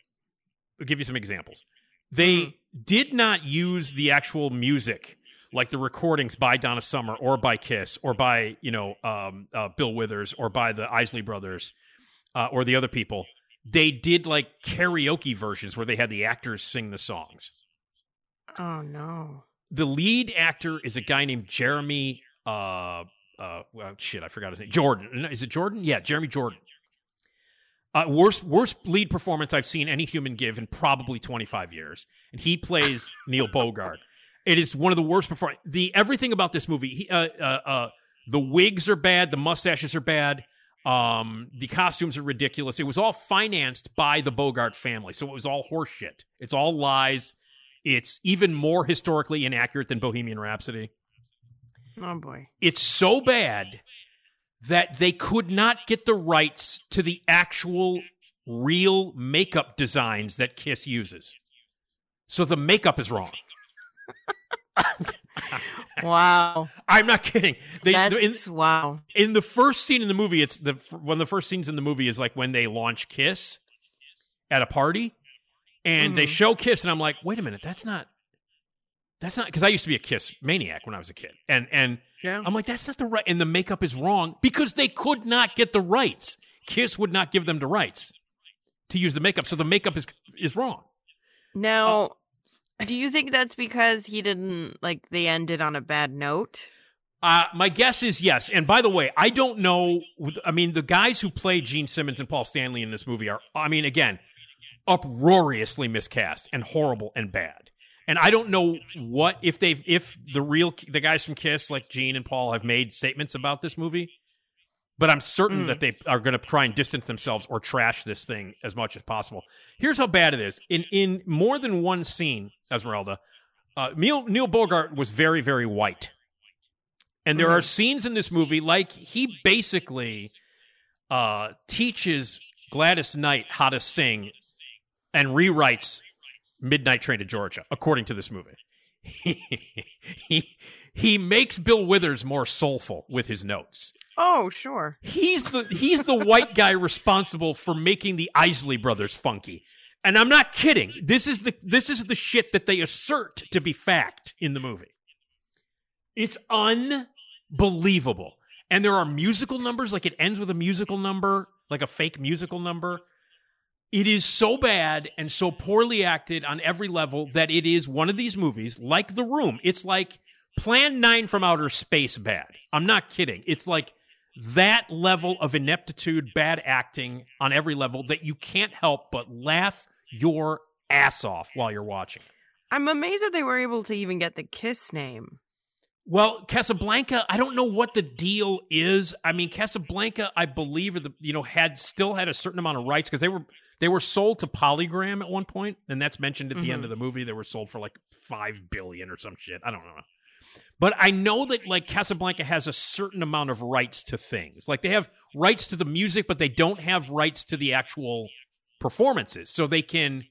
I'll give you some examples. They did not use the actual music, like the recordings by Donna Summer or by Kiss or by you know um, uh, Bill Withers or by the Isley Brothers uh, or the other people. They did like karaoke versions where they had the actors sing the songs. Oh no. The lead actor is a guy named Jeremy. Uh, uh, well, shit, I forgot his name. Jordan. Is it Jordan? Yeah, Jeremy Jordan. Uh, worst worst lead performance I've seen any human give in probably 25 years, and he plays Neil Bogart. It is one of the worst perform. The everything about this movie. He, uh, uh, uh, the wigs are bad. The mustaches are bad. Um, the costumes are ridiculous. It was all financed by the Bogart family, so it was all horseshit. It's all lies. It's even more historically inaccurate than Bohemian Rhapsody. Oh boy. It's so bad that they could not get the rights to the actual real makeup designs that Kiss uses. So the makeup is wrong. Wow. I'm not kidding. They, in, That's wow. in the first scene in the movie, it's the one of the first scenes in the movie is like when they launch Kiss at a party, and they Mhm. show Kiss, and I'm like, wait a minute, that's not, that's not because I used to be a Kiss maniac when I was a kid, and and Yeah. I'm like, that's not the right, and the makeup is wrong because they could not get the rights. Kiss would not give them the rights to use the makeup, so the makeup is is wrong. Now, do you think that's because he didn't like they ended on a bad note? Uh, my guess is yes. And by the way, I don't know. I mean, the guys who play Gene Simmons and Paul Stanley in this movie are, I mean, again, uproariously miscast and horrible and bad. And I don't know what if they've if the real the guys from Kiss like Gene and Paul have made statements about this movie. But I'm certain Mm. that they are going to try and distance themselves or trash this thing as much as possible. Here's how bad it is. In in more than one scene, Esmeralda, uh, Neil Neil Bogart was very very white. And there are scenes in this movie like he basically uh, teaches Gladys Knight how to sing and rewrites Midnight Train to Georgia, according to this movie. he, he makes Bill Withers more soulful with his notes. Oh, sure. He's the he's the white guy responsible for making the Isley brothers funky. And I'm not kidding. This is the this is the shit that they assert to be fact in the movie. It's unbelievable. And there are musical numbers, like it ends with a musical number, like a fake musical number. It is so bad and so poorly acted on every level that it is one of these movies, like The Room. It's like Plan 9 from Outer Space bad. I'm not kidding. It's like that level of ineptitude, bad acting on every level that you can't help but laugh your ass off while you're watching. I'm amazed that they were able to even get the Kiss name. Well, Casablanca, I don't know what the deal is. I mean, Casablanca, I believe, the you know had still had a certain amount of rights because they were they were sold to Polygram at one point, and that's mentioned at the end Mhm. of the movie. They were sold for like five billion or some shit. I don't know. But I know that like Casablanca has a certain amount of rights to things. Like they have rights to the music, but they don't have rights to the actual performances. So they can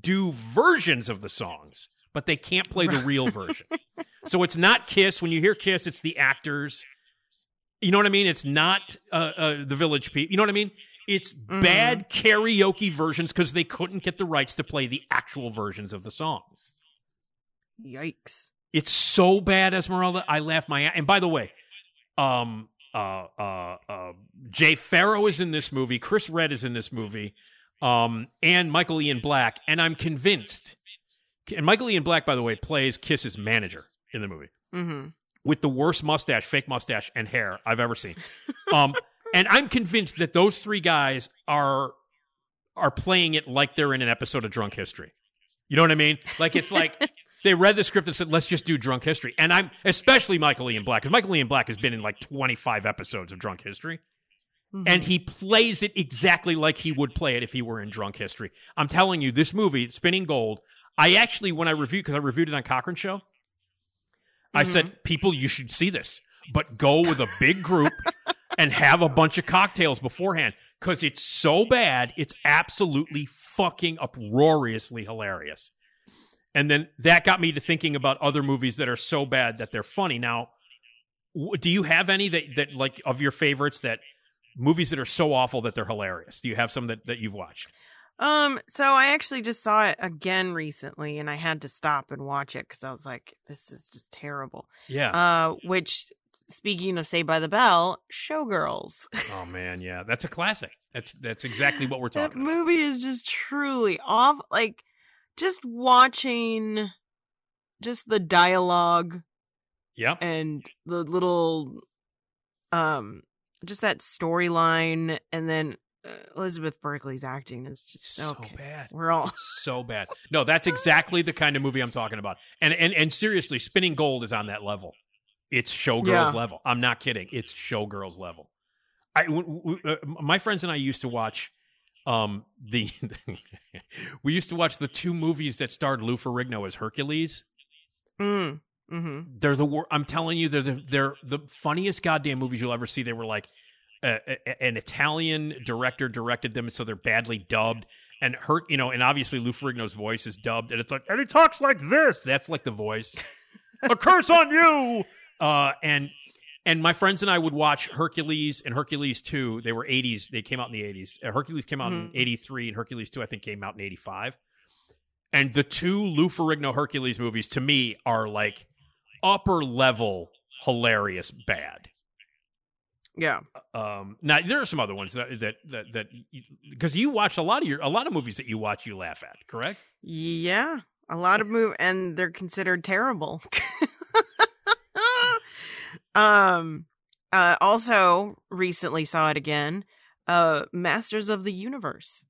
do versions of the songs, but they can't play the real version. So it's not Kiss. When you hear Kiss, it's the actors. You know what I mean? It's not uh, uh, the Village People. You know what I mean? It's bad karaoke versions because they couldn't get the rights to play the actual versions of the songs. Yikes. It's so bad, Esmeralda. I laugh my. ass. And by the way, um, uh, uh, uh, Jay Pharoah is in this movie. Chris Redd is in this movie, um, and Michael Ian Black. And I'm convinced. And Michael Ian Black, by the way, plays Kiss's manager in the movie Mm-hmm. with the worst mustache, fake mustache, and hair I've ever seen. Um, and I'm convinced that those three guys are are playing it like they're in an episode of Drunk History. You know what I mean? Like it's like they read the script and said, "Let's just do Drunk History." And I'm especially Michael Ian Black because Michael Ian Black has been in like 25 episodes of Drunk History. Mm-hmm. And he plays it exactly like he would play it if he were in Drunk History. I'm telling you, this movie, Spinning Gold, I actually, when I reviewed, because I reviewed it on Cochrane Show, I said, mm-hmm. people, you should see this, but go with a big group and have a bunch of cocktails beforehand because it's so bad. It's absolutely fucking uproariously hilarious. And then that got me to thinking about other movies that are so bad that they're funny. Now, do you have any that, that like of your favorites that movies that are so awful that they're hilarious? Do you have some that, that you've watched? Um, so I actually just saw it again recently and I had to stop and watch it because I was like, this is just terrible. Yeah. Uh, which speaking of Saved by the Bell, Showgirls. oh man, yeah, that's a classic. That's that's exactly what we're that talking about. movie is just truly off like just watching just the dialogue Yep. and the little um just that storyline and then uh, Elizabeth Berkley's acting is just So okay. bad. We're all so bad. No, that's exactly the kind of movie I'm talking about. And and and seriously, Spinning Gold is on that level. It's showgirls Yeah. level. I'm not kidding. It's showgirls level. I w- w- uh, my friends and I used to watch um the we used to watch the two movies that starred Lou Ferrigno as Hercules. mm, hmm They're the wor- I'm telling you, they're the, they're the funniest goddamn movies you'll ever see. They were like uh, an Italian director directed them, so they're badly dubbed. And hurt, you know, and obviously Lou Ferrigno's voice is dubbed, and it's like, and he talks like this. That's like the voice. a curse on you. Uh, and and my friends and I would watch Hercules and Hercules two. They were eighties. They came out in the eighties. Uh, Hercules came out in Mhm. eighty three, and Hercules two I think came out in eighty five. And the two Lou Ferrigno Hercules movies to me are like upper level hilarious bad. Yeah. Um, now there are some other ones that that that that because you watch a lot of your a lot of movies that you watch you laugh at, correct? Yeah. A lot of move and they're considered terrible. um uh also recently saw it again. Uh Masters of the Universe.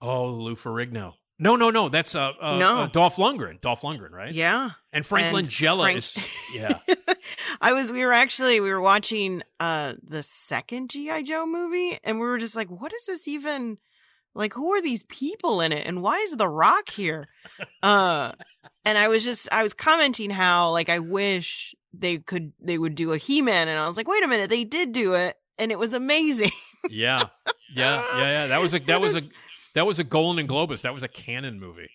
Oh, Lou Ferrigno. No, no, no. That's uh, uh, No. uh Dolph Lundgren. Dolph Lundgren, right? Yeah. And Frank And Langella Frank- is yeah. I was we were actually we were watching uh the second GI Joe movie and we were just like what is this even like who are these people in it and why is the rock here? Uh and I was just I was commenting how like I wish they could they would do a He-Man and I was like wait a minute they did do it and it was amazing. Yeah. Yeah. Yeah. Yeah. That was a that was a that was a Golan Globus. That was a Cannon movie.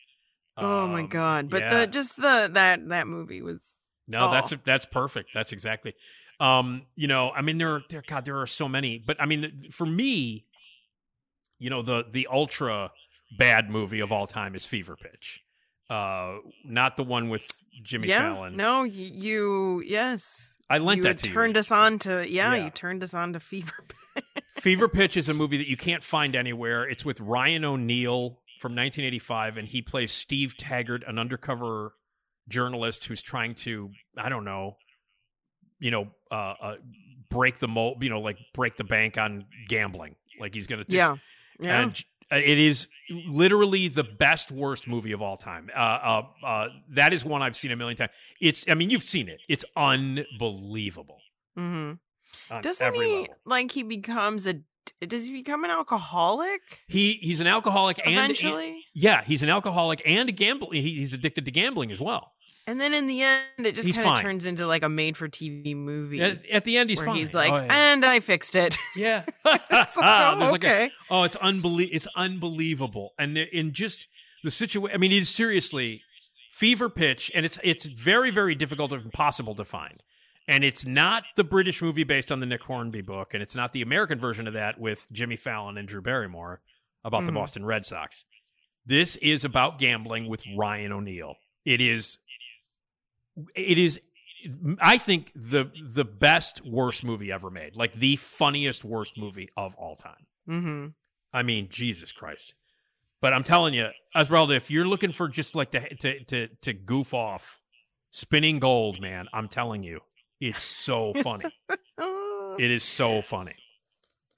oh my Um, god. But yeah. the just the that that movie was No, that's Oh. that's perfect. That's exactly. Um, you know, I mean, there, are, there, God, there are so many, but I mean, for me, you know, the the ultra bad movie of all time is Fever Pitch, uh, not the one with Jimmy yeah, Fallon. No, you yes. I lent you that to you. turned us on to yeah, Yeah. you turned us on to Fever Pitch. Fever Pitch is a movie that you can't find anywhere. It's with Ryan O'Neal from 1985, and he plays Steve Taggart, an undercover journalist who's trying to, I don't know, you know, uh, uh, break the mold, you know, like break the bank on gambling. Like he's going to Yeah. Yeah. and uh, it is literally the best worst movie of all time. Uh, uh, uh, that is one I've seen a million times. It's, I mean, you've seen it. It's unbelievable. Mm-hmm. Doesn't he level. like he becomes a? Does he become an alcoholic He he's an alcoholic and eventually? yeah, he's an alcoholic and a gamble. He, he's addicted to gambling as well. And then in the end, it just kind of turns into like a made-for-TV movie. At, at the end, he's where fine. he's like, Oh, yeah. and I fixed it. Yeah. Like, oh, there's like a- okay. oh, it's unbelie- It's unbelievable, and in just the situation. I mean, it's seriously fever pitch, and it's it's very very difficult or impossible to find. And it's not the British movie based on the Nick Hornby book, and it's not the American version of that with Jimmy Fallon and Drew Barrymore about the Mhm. Boston Red Sox. This is about gambling with Ryan O'Neal. It is it is I think the the best worst movie ever made. Like the funniest worst movie of all time. hmm I mean, Jesus Christ. But I'm telling you, Esmeralda, if you're looking for just like to to to, to goof off, spinning gold, man, I'm telling you, it's so funny. it is so funny.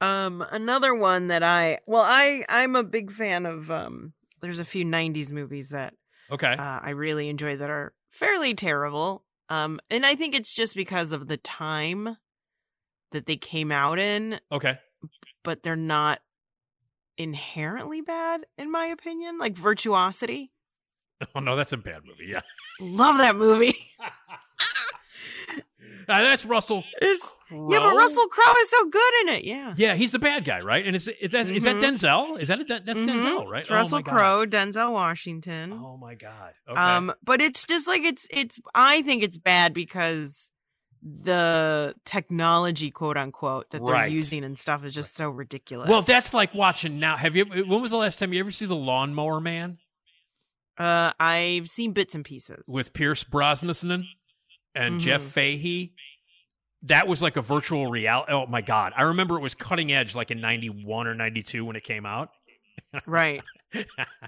Um, another one that I well, I I'm a big fan of. Um, there's a few '90s movies that Okay. uh, I really enjoy that are fairly terrible. Um, and I think it's just because of the time that they came out in, Okay. but they're not inherently bad, in my opinion. Like Virtuosity, Oh no, that's a bad movie. Yeah. love that movie. Uh, that's Russell. It's- yeah, but Russell Crowe is so good in it. Yeah. Yeah, he's the bad guy, right? And is is that is that Mhm. Denzel? Is that a, that's Mhm. Denzel, right? It's Oh, Russell Crowe, Denzel Washington. Oh my god. Okay. Um, but it's just like it's it's. I think it's bad because the technology, quote unquote, that they're Right. using and stuff is just so ridiculous. well, that's like watching now. Have you? When was the last time you ever see the Lawnmower Man uh, I've seen bits and pieces. with Pierce Brosnan and Jeff Mhm. Fahey? That was like a virtual reality. Oh my god! I remember it was cutting edge, like in '91 or '92 when it came out. right.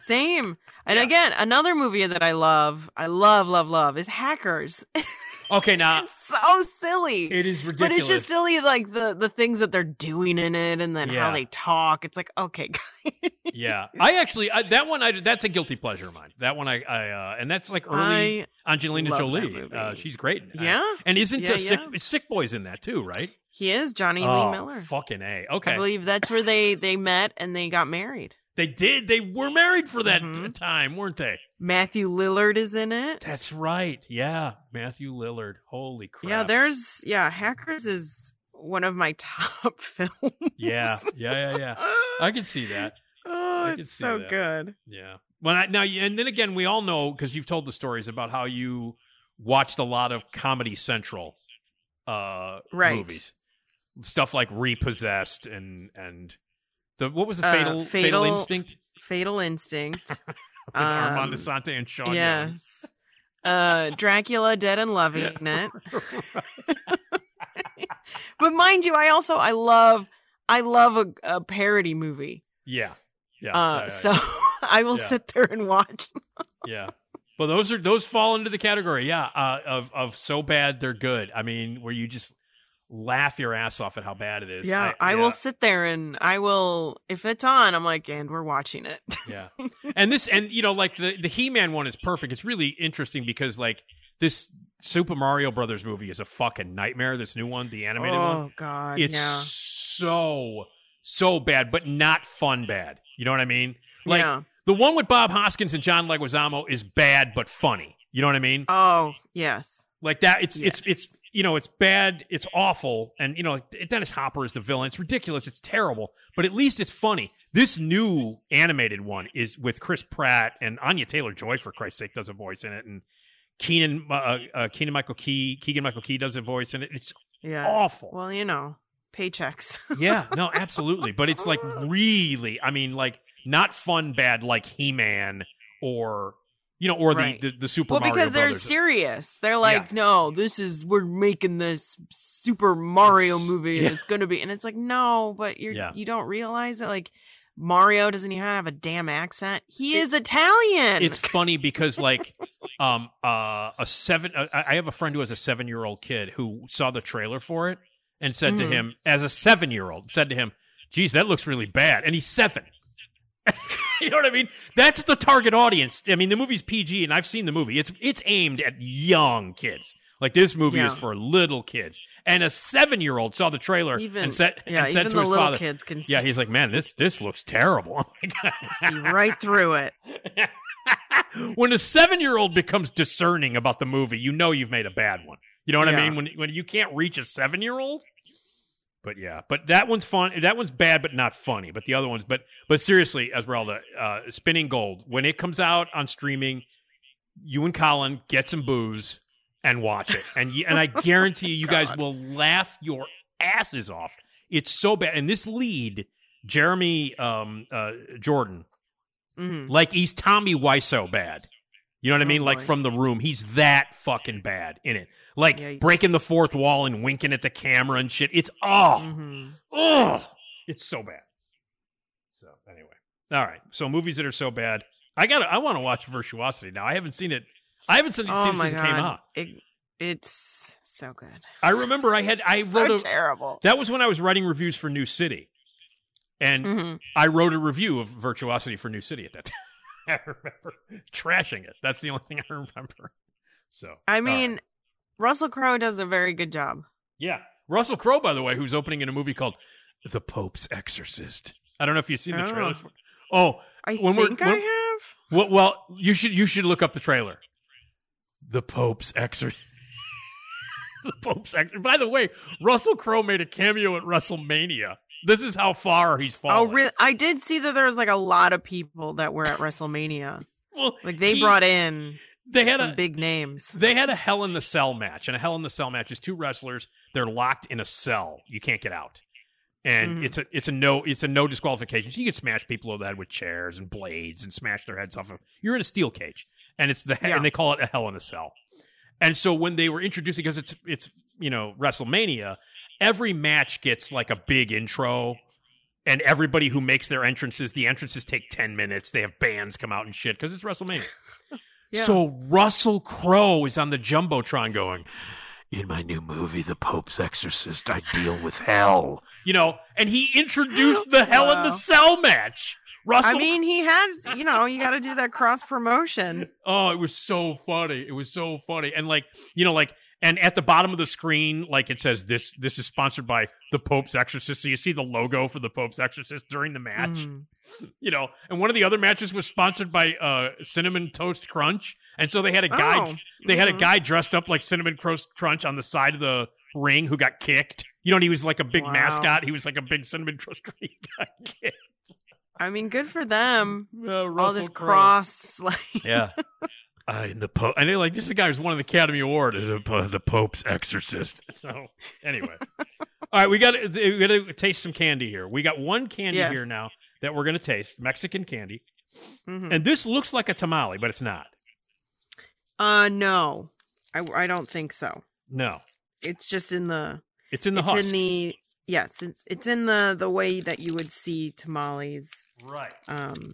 Same. And again, another movie that I love, I love, love, love, is Hackers. Okay, now it's so silly. it is ridiculous. But it's just silly, like the the things that they're doing in it, and then Yeah. how they talk. It's like, okay, yeah, I actually I, that one. I that's a guilty pleasure of mine. That one I, I uh, and that's like early I Angelina Jolie. Uh, she's great. Yeah? and isn't Yeah, uh, sick, yeah. sick Boys in that too? Right? he is Jonny oh, Lee Miller. Fucking a. Okay, I believe that's where they they met and they got married. They did. They were married for that Mhm. t- time, weren't they? Matthew Lillard is in it. That's right. Yeah, Matthew Lillard. Holy crap. Yeah, there's yeah, Hackers is one of my top films. Yeah, yeah, yeah, yeah. I can see that. oh, it's so that. good. Yeah. Well, I, now and then again, we all know because you've told the stories about how you watched a lot of Comedy Central uh, Right. movies, stuff like Repossessed and and the what was the Uh, fatal fatal, Fatal- instinct Fatal Instinct. with Armand um, Assante and Sean. Young. yes. Uh, Dracula, Dead and Loving It. But mind you, I also I love I love a, a parody movie. Yeah. Yeah. Uh, yeah, yeah, so I will Yeah. sit there and watch. yeah. Well, those are those fall into the category, yeah, uh, of of so bad they're good. I mean, where you just laugh your ass off at how bad it is. Yeah, I, will sit there and I will if it's on. I'm like, and we're watching it. Yeah. And this and you know like the the He-Man one is perfect. It's really interesting because like this Super Mario Brothers movie is a fucking nightmare. This new one, the animated one. oh God, It's yeah, so so bad, but not fun bad. You know what I mean? Like yeah. the one with Bob Hoskins and John Leguizamo is bad but funny. You know what I mean? Oh yes, Like that it's Yes. it's it's you know, it's bad, it's awful, and you know, Dennis Hopper is the villain. It's ridiculous, it's terrible, but at least it's funny. This new animated one is with Chris Pratt and Anya Taylor Joy, for Christ's sake, does a voice in it, and Keenan uh, uh, Keenan Michael Key Keegan Michael Key does a voice in it. It's yeah. awful. Well, you know, paychecks. yeah, no, absolutely, but it's like really, I mean, like not fun bad like He Man or you know, or Right. the, the the Super well, Mario because they're Brothers. serious. They're like, no, this is we're making this Super Mario movie, yeah. it's going to be, and it's like, no, but you're Yeah. you don't realize that like Mario doesn't even have a damn accent. He is Italian. it's funny because like um uh a seven uh, I have a friend who has a seven year old kid who saw the trailer for it and said to Mhm. him, as a seven year old, said to him, "Geez, that looks really bad," and he's seven. you know what I mean? That's the target audience. I mean, the movie's PG, and I've seen the movie. It's it's aimed at young kids. Like this movie is for little kids. And a seven year old saw the trailer Even- and said yeah, and said even to his little father, kids can "Yeah, he's like, man, this this looks terrible." Oh See right through it. when a seven year old becomes discerning about the movie, you know you've made a bad one. You know what I mean? When when you can't reach a seven year old. But yeah, but that one's fun. That one's bad, but not funny. But the other ones, but but seriously, Esmeralda, uh, Spinning Gold, when it comes out on streaming, you and Colin get some booze and watch it, and and I guarantee you, you guys God. will laugh your asses off. It's so bad, and this lead, Jeremy um, uh, Jordan, Mhm. like he's Tommy Wiseau bad. You know what I Oh, mean? Like from the room, he's that fucking bad in it. Like Yikes. breaking the fourth wall and winking at the camera and shit. It's oh, Mhm. oh, it's so bad. So anyway, all right. So movies that are so bad, I got. I want to watch Virtuosity now. I haven't seen it. I haven't seen, Oh seen it since god, it came out. It, it's so good. I remember I had. I so wrote a. terrible. That was when I was writing reviews for New City, and Mhm. I wrote a review of Virtuosity for New City at that time. I remember trashing it. That's the only thing I remember. So I mean, right. Russell Crowe does a very good job. yeah, Russell Crowe, by the way, who's opening in a movie called The Pope's Exorcist. I don't know if you've seen the Oh. trailer. Oh, I When we're- think I have. well, well, you should you should look up the trailer. The Pope's Exorcist. the Pope's Exorcist. By the way, Russell Crowe made a cameo at WrestleMania. This is how far he's fallen. Oh, really? I did see that there was like a lot of people that were at WrestleMania. Well, Like they he- brought in they had some a big names. They had a Hell in the Cell match, and a Hell in the Cell match is two wrestlers. They're locked in a cell. You can't get out, and Mhm. it's a it's a no it's a no disqualification. So you can smash people over the head with chairs and blades and smash their heads off. Of, you're in a steel cage, and it's the Yeah. and they call it a Hell in a Cell. And so when they were introducing, because it's it's you know WrestleMania, every match gets like a big intro. And everybody who makes their entrances, the entrances take 10 minutes. They have bands come out and shit because it's WrestleMania. Yeah. So Russell Crowe is on the Jumbotron going, In my new movie, The Pope's Exorcist, I deal with hell. You know, and he introduced the Hell in the Cell match. Russell I mean, he has. You know, you got to do that cross promotion. Oh, it was so funny. It was so funny. And like, you know, like and at the bottom of the screen, like it says this this is sponsored by the Pope's Exorcist. So you see the logo for the Pope's Exorcist during the match. Mhm. You know, and one of the other matches was sponsored by uh Cinnamon Toast Crunch. And so they had a guy Oh, they had a mhm. guy dressed up like Cinnamon Toast Crunch on the side of the ring who got kicked. You know, and he was like a big Wow. mascot. He was like a big Cinnamon Toast Crunch. Got kicked. I mean, good for them. Uh, All this Crowe. cross, like Yeah. Uh, in the Pope, and they're like, this is the guy who's won an Academy Award, the, the Pope's Exorcist. So, anyway, all right, we got to we got to taste some candy here. We got one candy Yes. here now that we're going to taste, Mexican candy, Mhm. and this looks like a tamale, but it's not. uh, no, I, I don't think so. No, It's just in the. it's in the it's husk. in the. Yes, it's it's in the the way that you would see tamales. right. Um,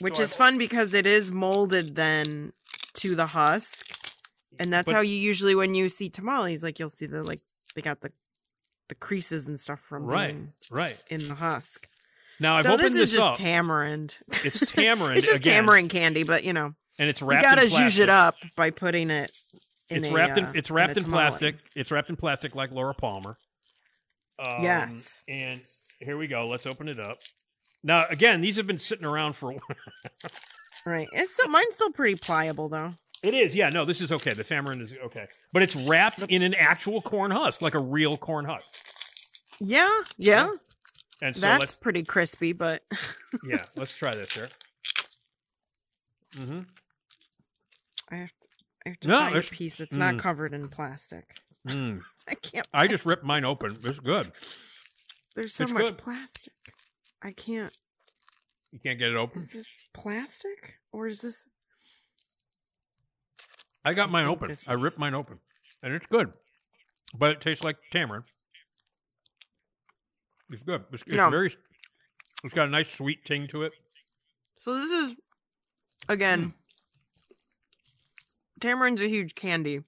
which So is I've- fun because it is molded then to the husk, and that's But- how you usually when you see tamales, like you'll see the like they got the the creases and stuff from Right, right. in the husk. Now I've so opened this is just up. tamarind. It's tamarind. it's just again, tamarind candy, but you know and it's wrapped. you gotta in zhuzh it up by putting it. In it's a, wrapped in uh, it's wrapped in, tamale. plastic. It's wrapped in plastic like Laura Palmer. Um, Yes. And here we go. Let's open it up. Now again, these have been sitting around for. a while. Right. It's still, mine's still pretty pliable though. it is. Yeah. No, this is okay. The tamarind is okay, but it's wrapped in an actual corn husk, like a real corn husk. Yeah. Yeah. And so That's let's pretty crispy, but yeah, let's try this here. Mm-hmm. I have to, I have to No, find a piece that's mm. not covered in plastic. Mm. I can't. I just ripped mine open. It's good. There's so it's much good. plastic. I can't. You can't get it open. Is this plastic or is this? I got I mine open. I ripped is- mine open, and it's good, but it tastes like tamarind. It's good. It's, it's No. very. It's got a nice sweet ting to it. So this is again. Hmm. Tamarind's a huge candy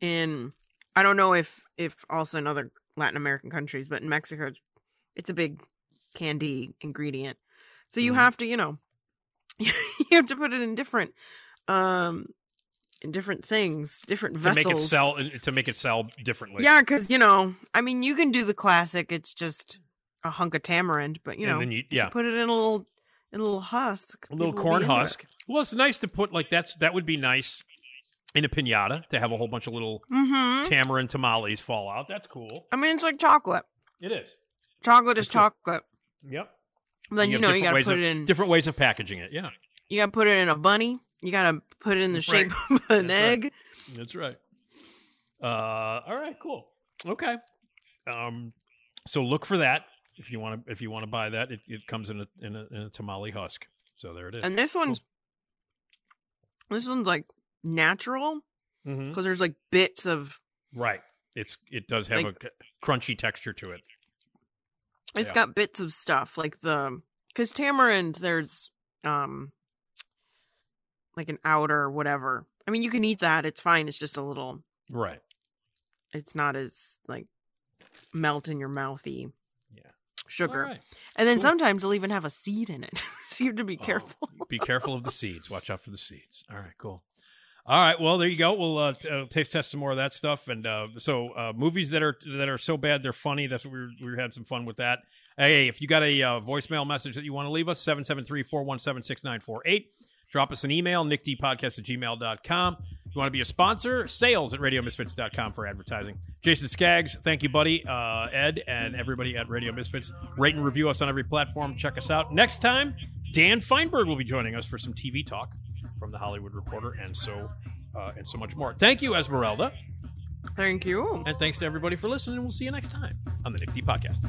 in I don't know if if also in other Latin American countries, but in Mexico, it's- it's a big candy ingredient. So you Mhm. have to, you know, you have to put it in different, um, in different things, different to vessels. make it sell to make it sell differently. Yeah, because you know, I mean, you can do the classic. It's just a hunk of tamarind, but you know, you- yeah. put it in a little, in a little husk, a little corn into it. husk. Well, it's nice to put like that's that would be nice in a pinata to have a whole bunch of little Mhm. tamarind tamales fall out. That's cool. I mean, it's like chocolate. It is. Chocolate is That's chocolate. Yep. Then you, have know you got to ways put of- it in. different ways of packaging it. Yeah, You got to put it in a bunny. You got to put it in the That's shape right. of an That's right. egg. that's right. Uh, all right, cool. Okay. Um, so look for that if you want to if you want to buy that. It, it comes in a, in a in a tamale husk. So there it is. And this one's this one's like natural because there's like bits of. right. It's it does have Like- a crunchy texture to it. It's Yeah. got bits of stuff like the because tamarind there's um like an outer whatever. I mean, you can eat that. It's fine. It's just a little. Right. It's not as like melt in your mouthy. Yeah. Sugar. Right. And then Cool. sometimes they'll even have a seed in it. so you have to be Oh, careful. be careful of the seeds. Watch out for the seeds. All right, cool. All right, well there you go. We'll uh, t- uh, taste test some more of that stuff, and uh, so uh, movies that are that are so bad they're funny. That's what we we had some fun with that. Hey, if you got a uh, voicemail message that you want to leave us, 773-417-6948. Drop us an email, nickdpodcast at gmail.com. If you want to be a sponsor, sales at radiomisfits.com for advertising. Jason Skaggs, thank you, buddy. Uh, Ed and everybody at Radio Misfits. Rate and review us on every platform. Check us out. Next time, Dan Fienberg will be joining us for some TV talk from the Hollywood Reporter, and so uh, and so much more. Thank you, Esmeralda. Thank you. And thanks to everybody for listening. We'll see you next time on the Nick Podcast.